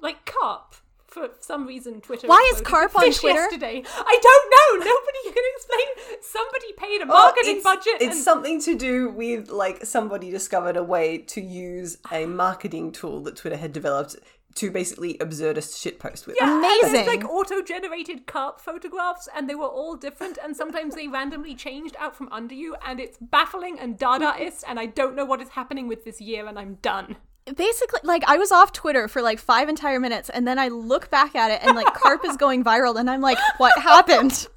Like Carp. For some reason, Twitter. Why is Carp on Twitter? Yesterday, I don't know. Nobody can explain. Somebody paid a oh, marketing Oh, it's, budget. It's and something to do with like somebody discovered a way to use a marketing tool that Twitter had developed to basically absurdist shitpost with. Yeah, Amazing. Like auto-generated carp photographs, and they were all different, and sometimes they randomly changed out from under you, and it's baffling and Dadaist, and I don't know what is happening with this year, and I'm done. Basically like i was off twitter for like five entire minutes and then i look back at it and like carp is going viral and i'm like what happened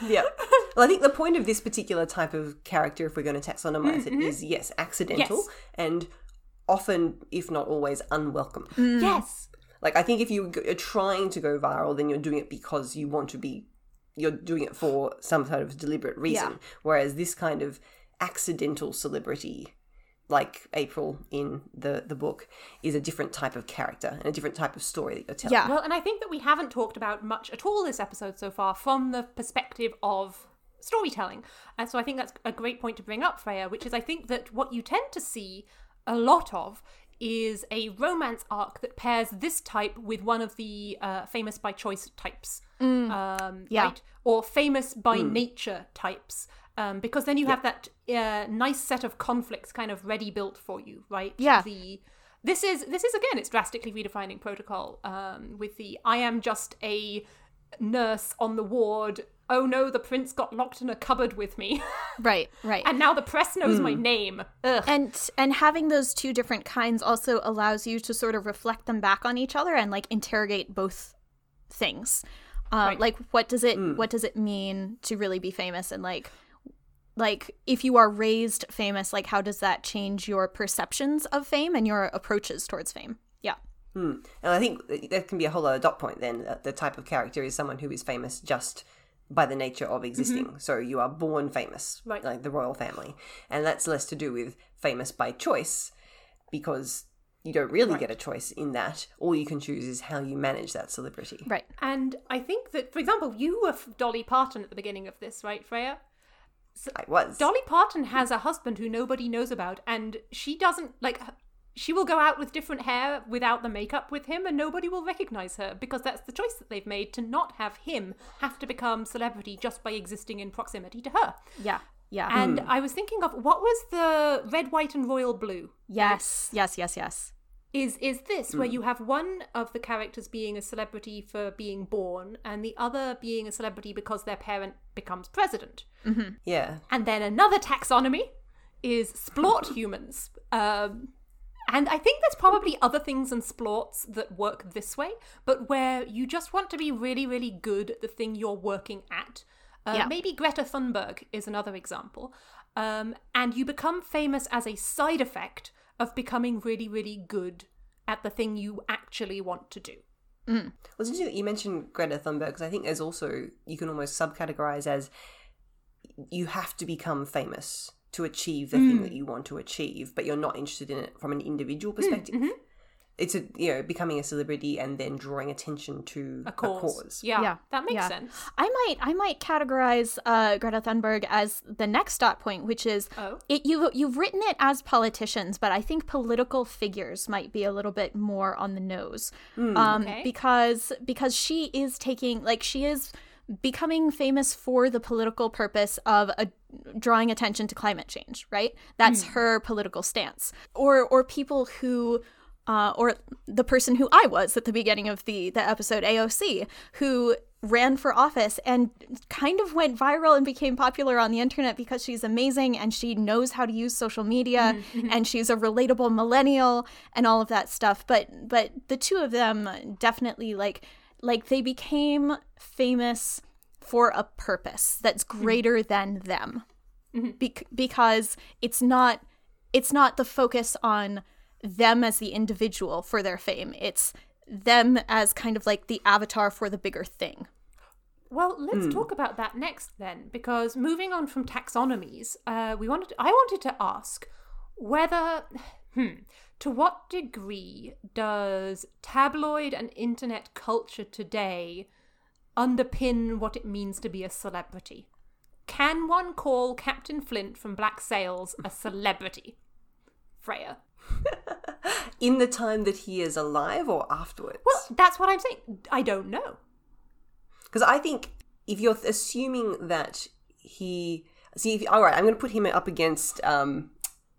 Yeah. Well, I think the point of this particular type of character, if we're going to taxonomize it, mm-hmm. is yes, accidental Yes. and often, if not always, unwelcome. Mm. Yes. Like, I think if you are trying to go viral, then you're doing it because you want to be, you're doing it for some sort of deliberate reason. Whereas this kind of accidental celebrity, like April in the, the book, is a different type of character and a different type of story that you're telling. yeah Well, and I think that we haven't talked about much at all this episode so far from the perspective of storytelling. And so I think that's a great point to bring up, Freya, which is I think that what you tend to see a lot of is a romance arc that pairs this type with one of the uh, famous by choice types. Um, Yeah. Right? Or famous by nature types. Um, because then you have that uh, nice set of conflicts kind of ready built for you, right? Yeah. The this is this is again it's drastically redefining protocol um, with the I am just a nurse on the ward. Oh no, the prince got locked in a cupboard with me, right right and now the press knows my name. Ugh. and and having those two different kinds also allows you to sort of reflect them back on each other and like interrogate both things um, Right. like what does it what does it mean to really be famous and like like if you are raised famous like how does that change your perceptions of fame and your approaches towards fame yeah hmm. And I think that that can be a whole other dot point then. that The type of character is someone who is famous just by the nature of existing. Mm-hmm. So you are born famous, Right. like the royal family. And that's less to do with famous by choice because you don't really get a choice in that. All you can choose is how you manage that celebrity. right And I think that, for example, you were Dolly Parton at the beginning of this, right, Freya? I was. Dolly Parton has a husband who nobody knows about, and she doesn't like. she will go out with different hair without the makeup with him and nobody will recognize her because that's the choice that they've made to not have him have to become celebrity just by existing in proximity to her. Yeah. Yeah. And hmm. I was thinking of what was the red, white, and royal blue? yes. Yes. Yes. Yes. Is is this where you have one of the characters being a celebrity for being born and the other being a celebrity because their parent becomes president? Yeah. And then another taxonomy is splort humans. Um, and I think there's probably other things in splorts that work this way, but where you just want to be really, really good at the thing you're working at. Uh, Yeah. Maybe Greta Thunberg is another example. Um, and you become famous as a side effect of becoming really, really good at the thing you actually want to do. Mm. Well, it's interesting that you mentioned Greta Thunberg because I think there's also you can almost subcategorize as you have to become famous to achieve the thing mm. that you want to achieve, but you're not interested in it from an individual mm, perspective. Mm-hmm. It's a you know becoming a celebrity and then drawing attention to A cause. Yeah. Yeah, Yeah, that makes yeah. sense. I might I might categorize uh, Greta Thunberg as the next dot point, which is Oh. it you you've written it as politicians, but I think political figures might be a little bit more on the nose, um, Okay. because because she is taking like she is becoming famous for the political purpose of a, drawing attention to climate change, right? That's her political stance, or or people who uh, or the person who I was at the beginning of the the episode AOC, who ran for office and kind of went viral and became popular on the internet because she's amazing and she knows how to use social media mm-hmm. and she's a relatable millennial and all of that stuff. But but the two of them definitely like like they became famous for a purpose that's mm-hmm. greater than them. Mm-hmm. Bec- because it's not it's not the focus on them as the individual for their fame it's them as kind of like the avatar for the bigger thing Well, let's talk about that next then, because moving on from taxonomies, uh, we wanted. I wanted to ask whether, hmm, to what degree does tabloid and internet culture today underpin what it means to be a celebrity? Can one call Captain Flint from Black Sails a celebrity? Freya. In the time that he is alive or afterwards? Well, that's what I'm saying. I don't know. Because I think if you're assuming that he see, if, all right, I'm going to put him up against um,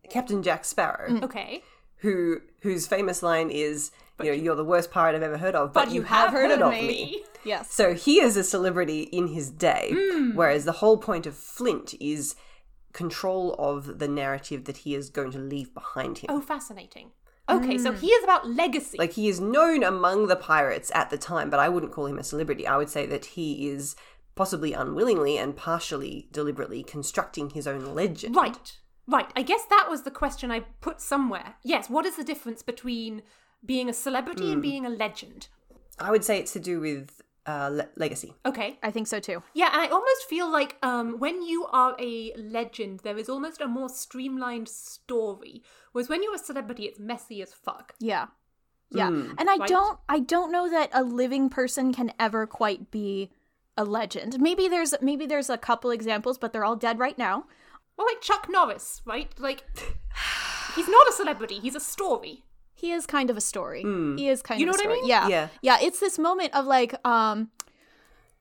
Captain Jack Sparrow, Okay. who whose famous line is, you know, you're the worst pirate I've ever heard of, but, But you, have heard, of me. yes So he is a celebrity in his day, whereas the whole point of Flint is control of the narrative that he is going to leave behind him. Oh, fascinating. Okay, so mm. he is about legacy. Like he is known among the pirates at the time, but I wouldn't call him a celebrity. I would say that he is possibly unwillingly and partially deliberately constructing his own legend. Right, right. I guess that was the question I put somewhere. Yes, what is the difference between being a celebrity and hmm. being a legend? I would say it's to do with uh, le- legacy. Okay. i think so too Yeah, and I almost feel like um, when you are a legend, there is almost a more streamlined story. Whereas when you're a celebrity, it's messy as fuck. yeah yeah and i Right. don't i don't know that a living person can ever quite be a legend maybe there's maybe there's a couple examples but they're all dead right now Well, like Chuck Norris, right? Like, he's not a celebrity, he's a story. He is kind of a story. He is kind You of know a what I mean? Yeah. Yeah. Yeah. It's this moment of like, um,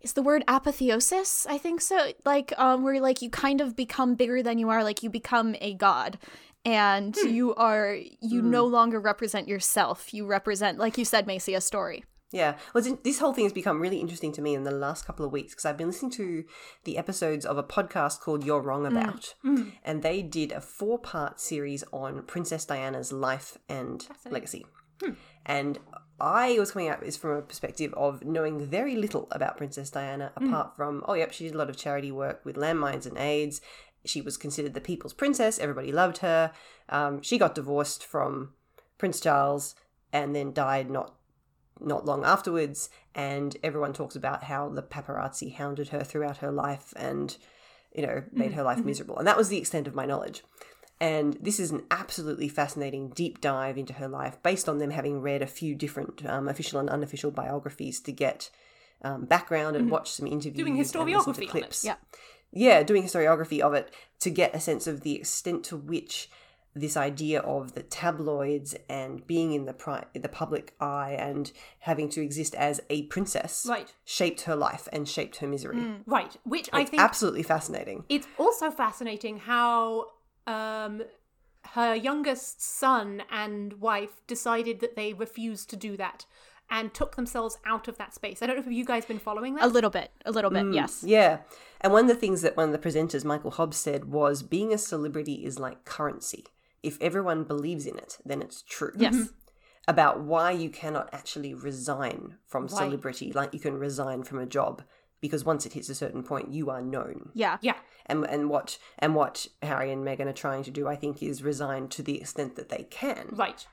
is the word apotheosis? I think so. Like, um, where like you kind of become bigger than you are, like you become a god. And you are you no longer represent yourself. You represent, like you said, Macy, a story. Yeah. Well, this whole thing has become really interesting to me in the last couple of weeks because I've been listening to the episodes of a podcast called You're Wrong mm. About. Mm. And they did a four part series on Princess Diana's life and legacy. Hmm. And I was coming at this from a perspective of knowing very little about Princess Diana, hmm. apart from, oh, yep, she did a lot of charity work with landmines and AIDS. She was considered the people's princess. Everybody loved her. Um, she got divorced from Prince Charles and then died not not long afterwards, and everyone talks about how the paparazzi hounded her throughout her life and, you know, made her life miserable. And that was the extent of my knowledge. And this is an absolutely fascinating deep dive into her life based on them having read a few different um, official and unofficial biographies to get um, background and watch some interviews. Doing historiography clips. Yeah. Yeah, doing historiography of it to get a sense of the extent to which this idea of the tabloids and being in the pri- the public eye and having to exist as a princess Right. shaped her life and shaped her misery. Right. Which I It's think absolutely fascinating. it's also fascinating how um, her youngest son and wife decided that they refused to do that and took themselves out of that space. I don't know if you guys been following that. A little bit, a little bit, yes. Yeah. And one of the things that one of the presenters, Michael Hobbs, said was being a celebrity is like currency. If everyone believes in it, then it's true. Yes. About why you cannot actually resign from Right. celebrity like you can resign from a job. Because once it hits a certain point, you are known. Yeah. yeah. And and what and what Harry and Meghan are trying to do, I think, is resign to the extent that they can Right.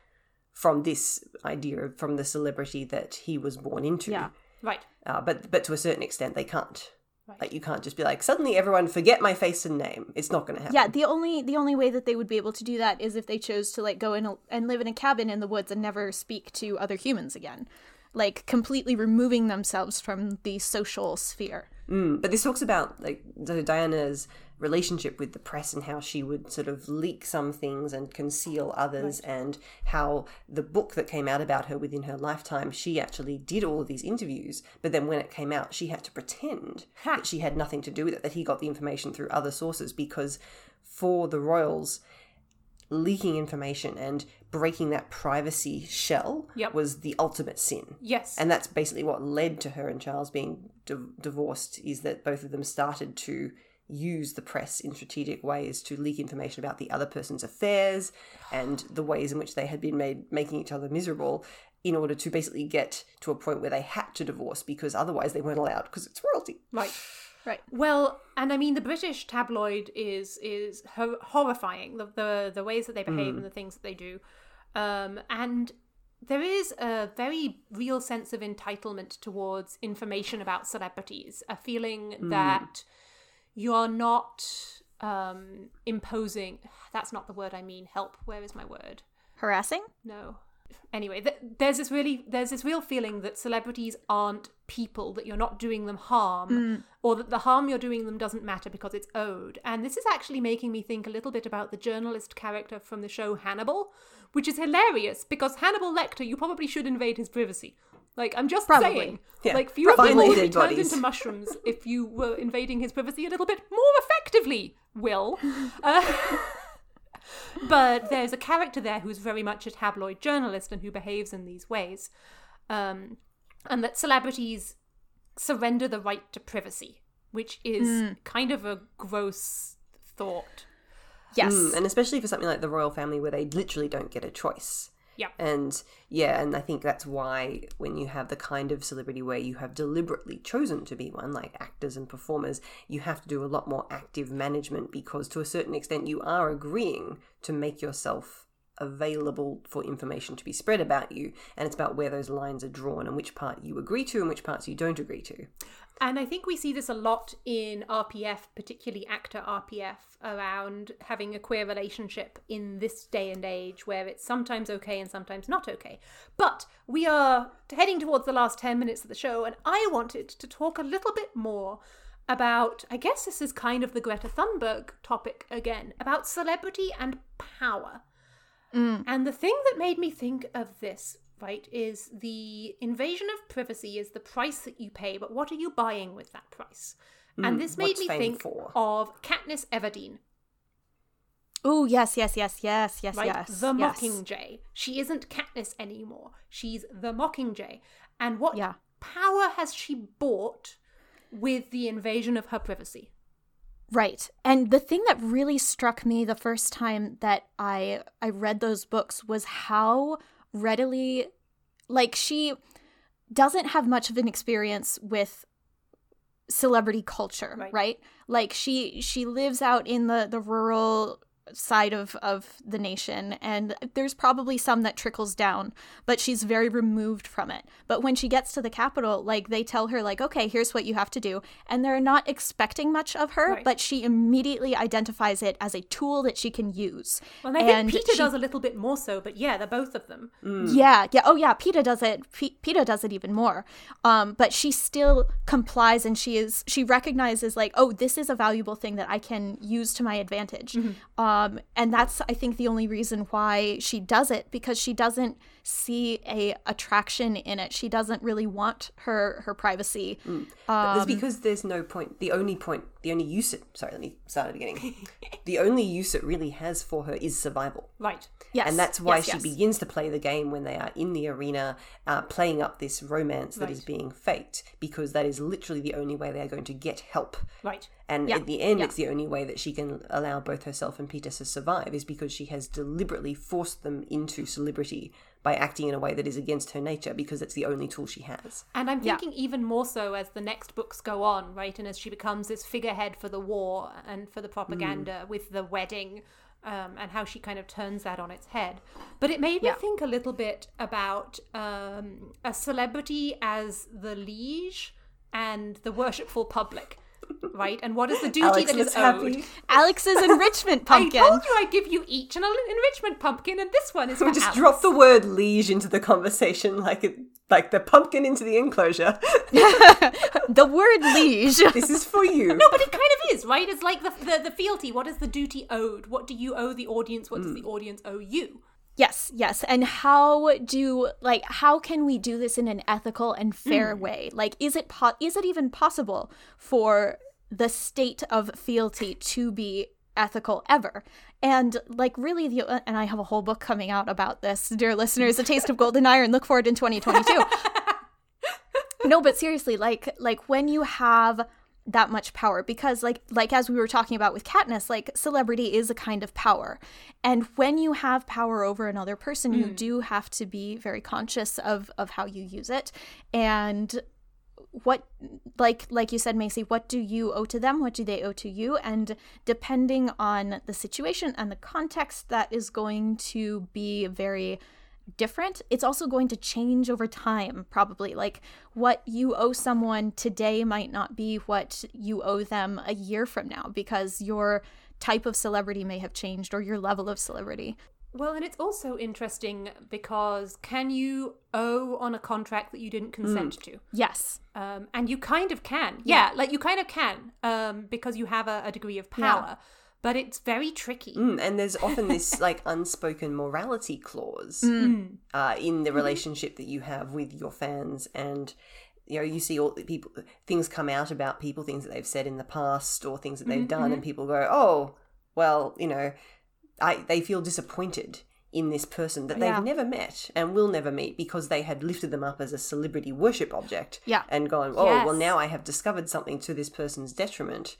from this idea of from the celebrity that he was born into. Yeah. Right. Uh, but but to a certain extent, they can't. Like you can't just be like suddenly everyone forget my face and name. It's not going to happen. Yeah, the only the only way that they would be able to do that is if they chose to like go in a, and live in a cabin in the woods and never speak to other humans again. Like completely removing themselves from the social sphere. Mm, but this talks about like Diana's relationship with the press and how she would sort of leak some things and conceal others, and how the book that came out about her within her lifetime, she actually did all of these interviews, but then when it came out, she had to pretend Ha. that she had nothing to do with it, that he got the information through other sources, because for the royals, leaking information and breaking that privacy shell Yep. was the ultimate sin. Yes. And that's basically what led to her and Charles being di- divorced is that both of them started to use the press in strategic ways to leak information about the other person's affairs and the ways in which they had been made making each other miserable in order to basically get to a point where they had to divorce because otherwise they weren't allowed because it's royalty. right. Right. Well, and I mean, the British tabloid is is ho- horrifying. The, the the ways that they behave and the things that they do, um, and there is a very real sense of entitlement towards information about celebrities. A feeling that you're not um, imposing. That's not the word I mean. Help. Where is my word? Harassing? No. Anyway, th- there's this really there's this real feeling that celebrities aren't people, that you're not doing them harm, or that the harm you're doing them doesn't matter because it's owed. And this is actually making me think a little bit about the journalist character from the show Hannibal, which is hilarious because Hannibal Lecter, you probably should invade his privacy. Like I'm just Probably. saying, Yeah. like fewer Find people the would be turned bodies. into mushrooms if you were invading his privacy a little bit more effectively. Will. Uh, but there's a character there who's very much a tabloid journalist and who behaves in these ways. Um, and that celebrities surrender the right to privacy, which is kind of a gross thought. Yes. Mm, and especially for something like the royal family where they literally don't get a choice. Yeah. And yeah, and I think that's why when you have the kind of celebrity where you have deliberately chosen to be one, like actors and performers, you have to do a lot more active management because to a certain extent you are agreeing to make yourself available for information to be spread about you. And it's about where those lines are drawn and which part you agree to and which parts you don't agree to. And I think we see this a lot in RPF, particularly actor RPF, around having a queer relationship in this day and age where it's sometimes okay and sometimes not okay. But we are heading towards the last 10 minutes of the show, and I wanted to talk a little bit more about, I guess this is kind of the Greta Thunberg topic again, about celebrity and power. Mm. And the thing that made me think of this, right, is the invasion of privacy is the price that you pay, but what are you buying with that price? and mm, this made what's me think for? of Katniss Everdeen, Oh yes, yes, yes, yes, yes, right? yes. the yes. Mockingjay. She isn't Katniss anymore. She's the Mockingjay. And what Yeah. power has she bought with the invasion of her privacy? Right. And the thing that really struck me the first time that I I read those books was how readily like she doesn't have much of an experience with celebrity culture, Right. right? Like she she lives out in the the rural side of of the nation and there's probably some that trickles down but she's very removed from it but when she gets to the capital like they tell her like okay here's what you have to do and they're not expecting much of her Right. but she immediately identifies it as a tool that she can use Well, and I think Peeta she- does a little bit more so, but yeah, they're both of them. Yeah, yeah. Oh, yeah. Peeta does it. P- Peeta does it even more. Um, but she still complies, and she is she recognizes like, oh, this is a valuable thing that I can use to my advantage. Um, Um, and that's, I think, the only reason why she does it because she doesn't see a attraction in it. She doesn't really want her her privacy. Mm. But it's because there's no point. The only point, the only use it. Sorry, let me start at the beginning. the only use it really has for her is survival. Right. Yes, and that's why yes, she yes. begins to play the game when they are in the arena, uh, playing up this romance that is Right. being faked, because that is literally the only way they are going to get help. Right. And Yeah, at the end, yeah. it's the only way that she can allow both herself and Peeta to survive is because she has deliberately forced them into celebrity by acting in a way that is against her nature because it's the only tool she has. And I'm Yeah. thinking even more so as the next books go on, right? And as she becomes this figurehead for the war and for the propaganda with the wedding, um, and how she kind of turns that on its head. But it made me think a little bit about um, a celebrity as the liege and the worshipful public, right? And what is the duty Alex that is looks owed? happy. Alex's enrichment pumpkin. I told you I'd give you each an enrichment pumpkin, and this one is for We just Alex. drop the word liege into the conversation like it, like the pumpkin into the enclosure. the word liege. this is for you. No, but it kind of is, right? It's like the, the the fealty. What is the duty owed? What do you owe the audience? What does mm. the audience owe you? Yes, yes. And how do like how can we do this in an ethical and fair mm. way? Like is it po- is it even possible for the state of fealty to be ethical ever? And like really the uh, and I have a whole book coming out about this, dear listeners, A Taste of Gold and Iron. Look forward in 2022. no, but seriously, like like when you have that much power because like like as we were talking about with Katniss, like celebrity is a kind of power. And when you have power over another person, you mm. do have to be very conscious of of how you use it. And what like like you said Macy, what do you owe to them? What do they owe to you? And depending on the situation and the context that is going to be very different. It's also going to change over time, probably. Like what you owe someone today might not be what you owe them a year from now because your type of celebrity may have changed or your level of celebrity. Well, and it's also interesting because can you owe on a contract that you didn't consent to? Yes. Um, and you kind of can. Yeah, like you kind of can um, because you have a, a degree of power. But it's very tricky. Mm, and there's often this like unspoken morality clause uh, in the relationship that you have with your fans and you know you see all the people things come out about people things that they've said in the past or things that they've done and people go oh well you know I they feel disappointed in this person that they've Yeah. never met and will never meet because they had lifted them up as a celebrity worship object Yeah. and gone oh well now I have discovered something to this person's detriment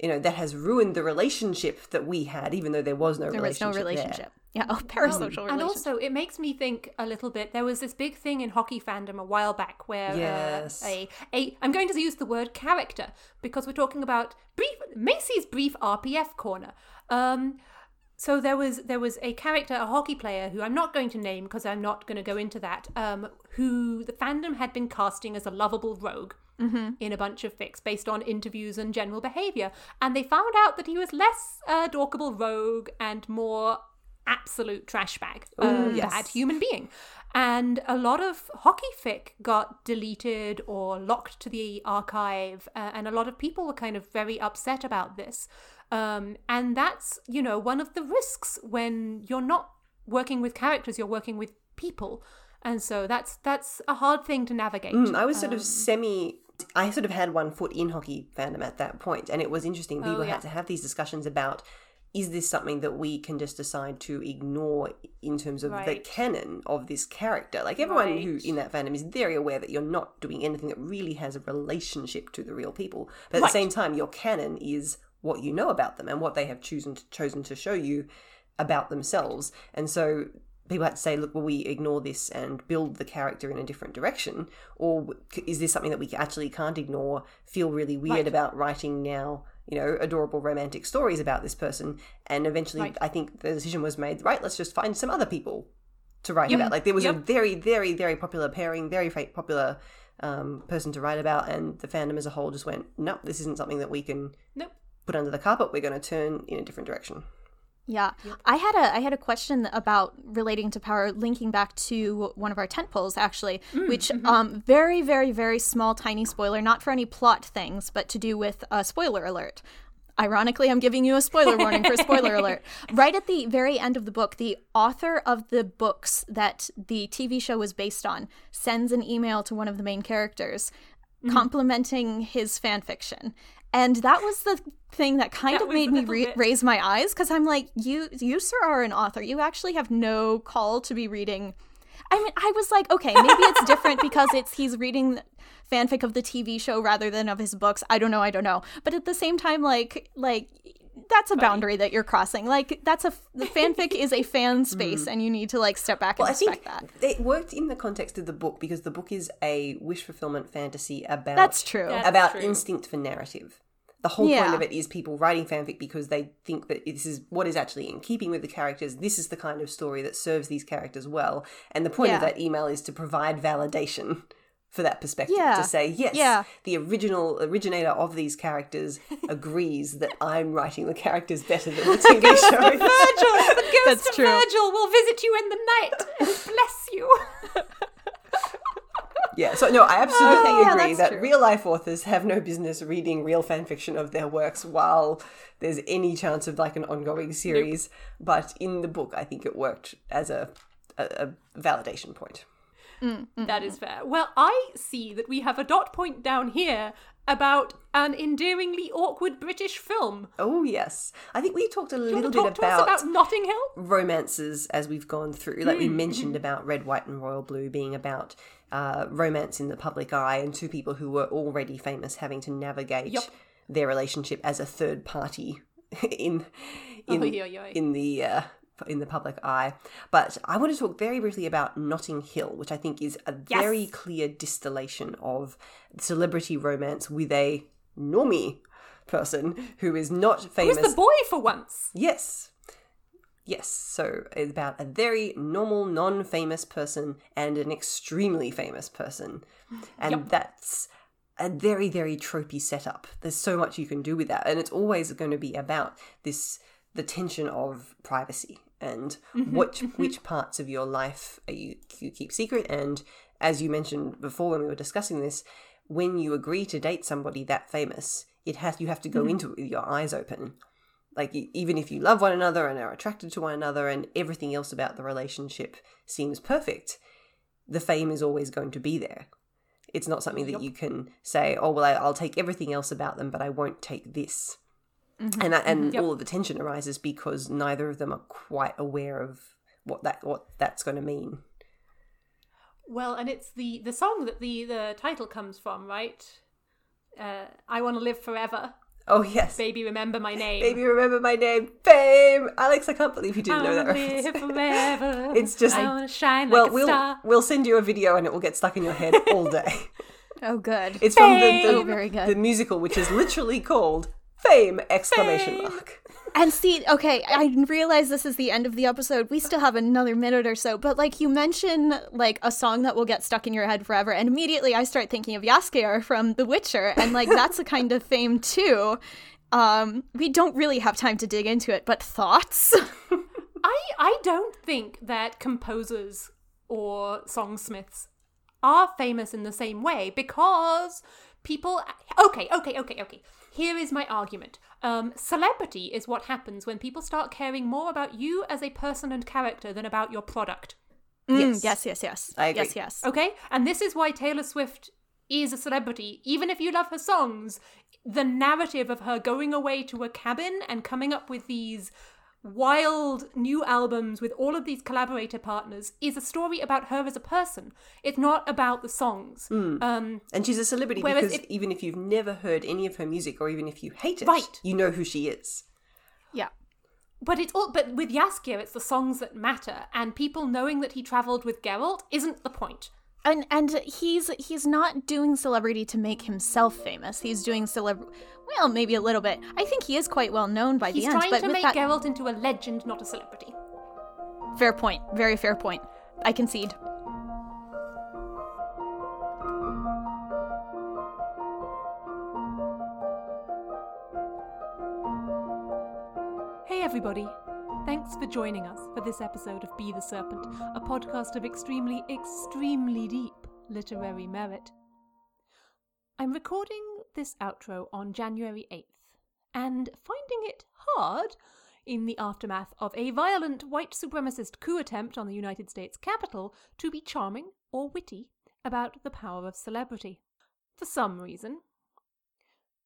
you know that has ruined the relationship that we had even though there was no There was relationship no there. relationship. Yeah. Oh, parasocial And relationship. also, it makes me think a little bit. There was this big thing in hockey fandom a while back where Yes. uh, a a I'm going to use the word character because we're talking about brief Macy's brief RPF corner. Um, so there was there was a character, a hockey player who I'm not going to name because I'm not going to go into that. Um, who the fandom had been casting as a lovable rogue in a bunch of fics based on interviews and general behavior, and they found out that he was less uh, dorkable rogue and more absolute trash bag, uh, yes. bad human being. And a lot of hockey fic got deleted or locked to the archive, uh, and a lot of people were kind of very upset about this. Um, and that's, you know, one of the risks when you're not working with characters, you're working with people. And so that's that's a hard thing to navigate. Mm, I was sort Um, of semi. I sort of had one foot in hockey fandom at that point, and it was interesting. People Oh, yeah. had to have these discussions about is this something that we can just decide to ignore in terms of the canon of this character? Like everyone who in that fandom is very aware that you're not doing anything that really has a relationship to the real people, but at Right. the same time, your canon is what you know about them and what they have chosen to, chosen to show you about themselves, and so people had to say, look, will we ignore this and build the character in a different direction? Or is this something that we actually can't ignore, feel really weird Right. about writing now, you know, adorable romantic stories about this person? And eventually, Right. I think the decision was made, right, let's just find some other people to write Yep. about. Like there was a very, very, very popular pairing, very popular um, person to write about, and the fandom as a whole just went, nope, this isn't something that we can Nope. put under the carpet. We're going to turn in a different direction. Yeah, I had a I had a question about relating to power, linking back to one of our tent poles actually, which um very very very small tiny spoiler, not for any plot things, but to do with a spoiler alert. Ironically, I'm giving you a spoiler warning for spoiler alert. Right at the very end of the book, the author of the books that the TV show was based on sends an email to one of the main characters Mm-hmm. complimenting his fan fiction. And that was the thing that kind That of made me re- raise my eyes because I'm like, you, you, sir, are an author. You actually have no call to be reading. I mean, I was like, okay, maybe it's different because it's he's reading fanfic of the TV show rather than of his books. I don't know, I don't know. But at the same time, like, like that's a boundary that you're crossing. Like, that's a the fanfic is a fan space, and you need to like step back and Mm. Well, I respect think that. it worked in the context of the book because the book is a wish fulfillment fantasy about That's true. That's about true. instinct for narrative. The whole Yeah. point of it is people writing fanfic because they think that this is what is actually in keeping with the characters. This is the kind of story that serves these characters well. And the point of that email is to provide validation for that perspective. Yeah. To say, yes, Yeah. the original originator of these characters agrees that I'm writing the characters better than the TV show. Virgil, the ghost That's of true. Virgil will visit you in the night and bless you. Yeah, so no, I absolutely oh, Okay, agree that's that true. real life authors have no business reading real fan fiction of their works while there's any chance of like an ongoing series. But in the book, I think it worked as a, a, a validation point. That is fair. Well, I see that we have a dot point down here about an endearingly awkward British film. Oh, yes. I think we talked a little bit talk to us about, about Notting Hill? romances as we've gone through. Like we mentioned about Red, White, and Royal Blue being about uh, romance in the public eye and two people who were already famous having to navigate Yup. their relationship as a third party in in, Oy, oy, oy. in the uh, in the public eye. But I want to talk very briefly about Notting Hill, which I think is a very clear distillation of celebrity romance with a normie person who is not famous. Who's the boy for once? Yes. Yes. So it's about a very normal, non famous person and an extremely famous person. And that's a very, very tropey setup. There's so much you can do with that. And it's always going to be about this the tension of privacy and mm-hmm. which mm-hmm. which parts of your life are you you keep secret? And as you mentioned before when we were discussing this when you agree to date somebody that famous it has you have to go mm-hmm. into it with your eyes open. Like even if you love one another and are attracted to one another and everything else about the relationship seems perfect the fame is always going to be there. It's not something that you can say oh well I, i'll take everything else about them but i won't take this and that, and Yep. all of the tension arises because neither of them are quite aware of what that what that's going to mean Well, and it's the the song that the the title comes from, right? Uh, I want to live forever. oh yes Baby, remember my name. baby remember my name fame alex i can't believe you didn't I know that reference live forever. It's just- I want to shine well like a we'll star. we'll send you a video and it will get stuck in your head all day Oh, good. It's from the, the, Oh, very good. the musical, which is literally called Fame! Exclamation mark. And see, okay, I realize this is the end of the episode. We still have another minute or so, but like you mention like a song that will get stuck in your head forever, and immediately I start thinking of Jaskier from The Witcher, and like that's a kind of fame too. Um, we don't really have time to dig into it, but thoughts? I I don't think that composers or songsmiths are famous in the same way because people okay okay okay okay here is my argument um celebrity is what happens when people start caring more about you as a person and character than about your product Mm, yes, yes, yes. I agree. Yes, yes. okay and this is why taylor swift is a celebrity even if you love her songs the narrative of her going away to a cabin and coming up with these wild new albums with all of these collaborator partners is a story about her as a person it's not about the songs um And she's a celebrity Whereas because if- even if you've never heard any of her music or even if you hate it, Right. you know who she is. Yeah. but it's all but with Jaskier it's the songs that matter and people knowing that he traveled with Geralt isn't the point. point And and he's he's not doing celebrity to make himself famous. He's doing celeb well, maybe a little bit. I think he is quite well known by he's the end, He's trying but to make that Geralt into a legend not a celebrity fair point. Very fair point. I concede. Hey everybody! Thanks for joining us for this episode of Be the Serpent, a podcast of extremely, extremely deep literary merit. I'm recording this outro on January 8th, and finding it hard in the aftermath of a violent white supremacist coup attempt on the United States Capitol to be charming or witty about the power of celebrity. For some reason,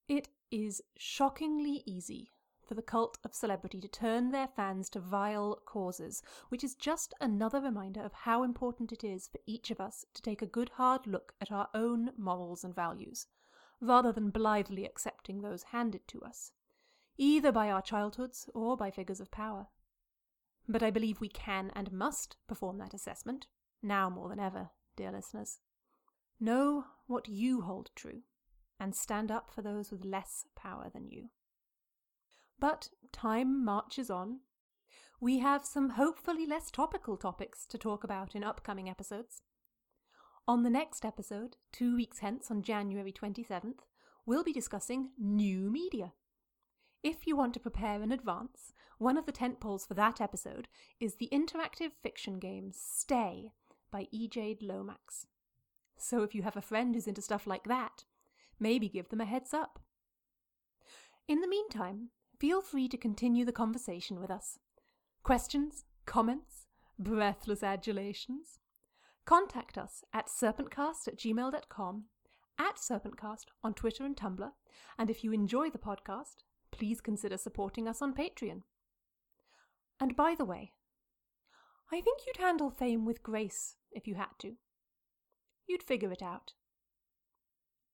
it is shockingly easy for the cult of celebrity to turn their fans to vile causes, which is just another reminder of how important it is for each of us to take a good hard look at our own morals and values, rather than blithely accepting those handed to us, either by our childhoods or by figures of power. But I believe we can and must perform that assessment, now more than ever, dear listeners. Know what you hold true, and stand up for those with less power than you. But time marches on. We have some hopefully less topical topics to talk about in upcoming episodes. On the next episode, two weeks hence on January 27th, we'll be discussing new media. If you want to prepare in advance, one of the tentpoles for that episode is the interactive fiction game Stay by E. Jade Lomax. So if you have a friend who's into stuff like that, maybe give them a heads up. In the meantime, feel free to continue the conversation with us. Questions, comments, breathless adulations? Contact us at serpentcast at gmail.com, at serpentcast on Twitter and Tumblr, and if you enjoy the podcast, please consider supporting us on Patreon. And by the way, I think you'd handle fame with grace if you had to. You'd figure it out.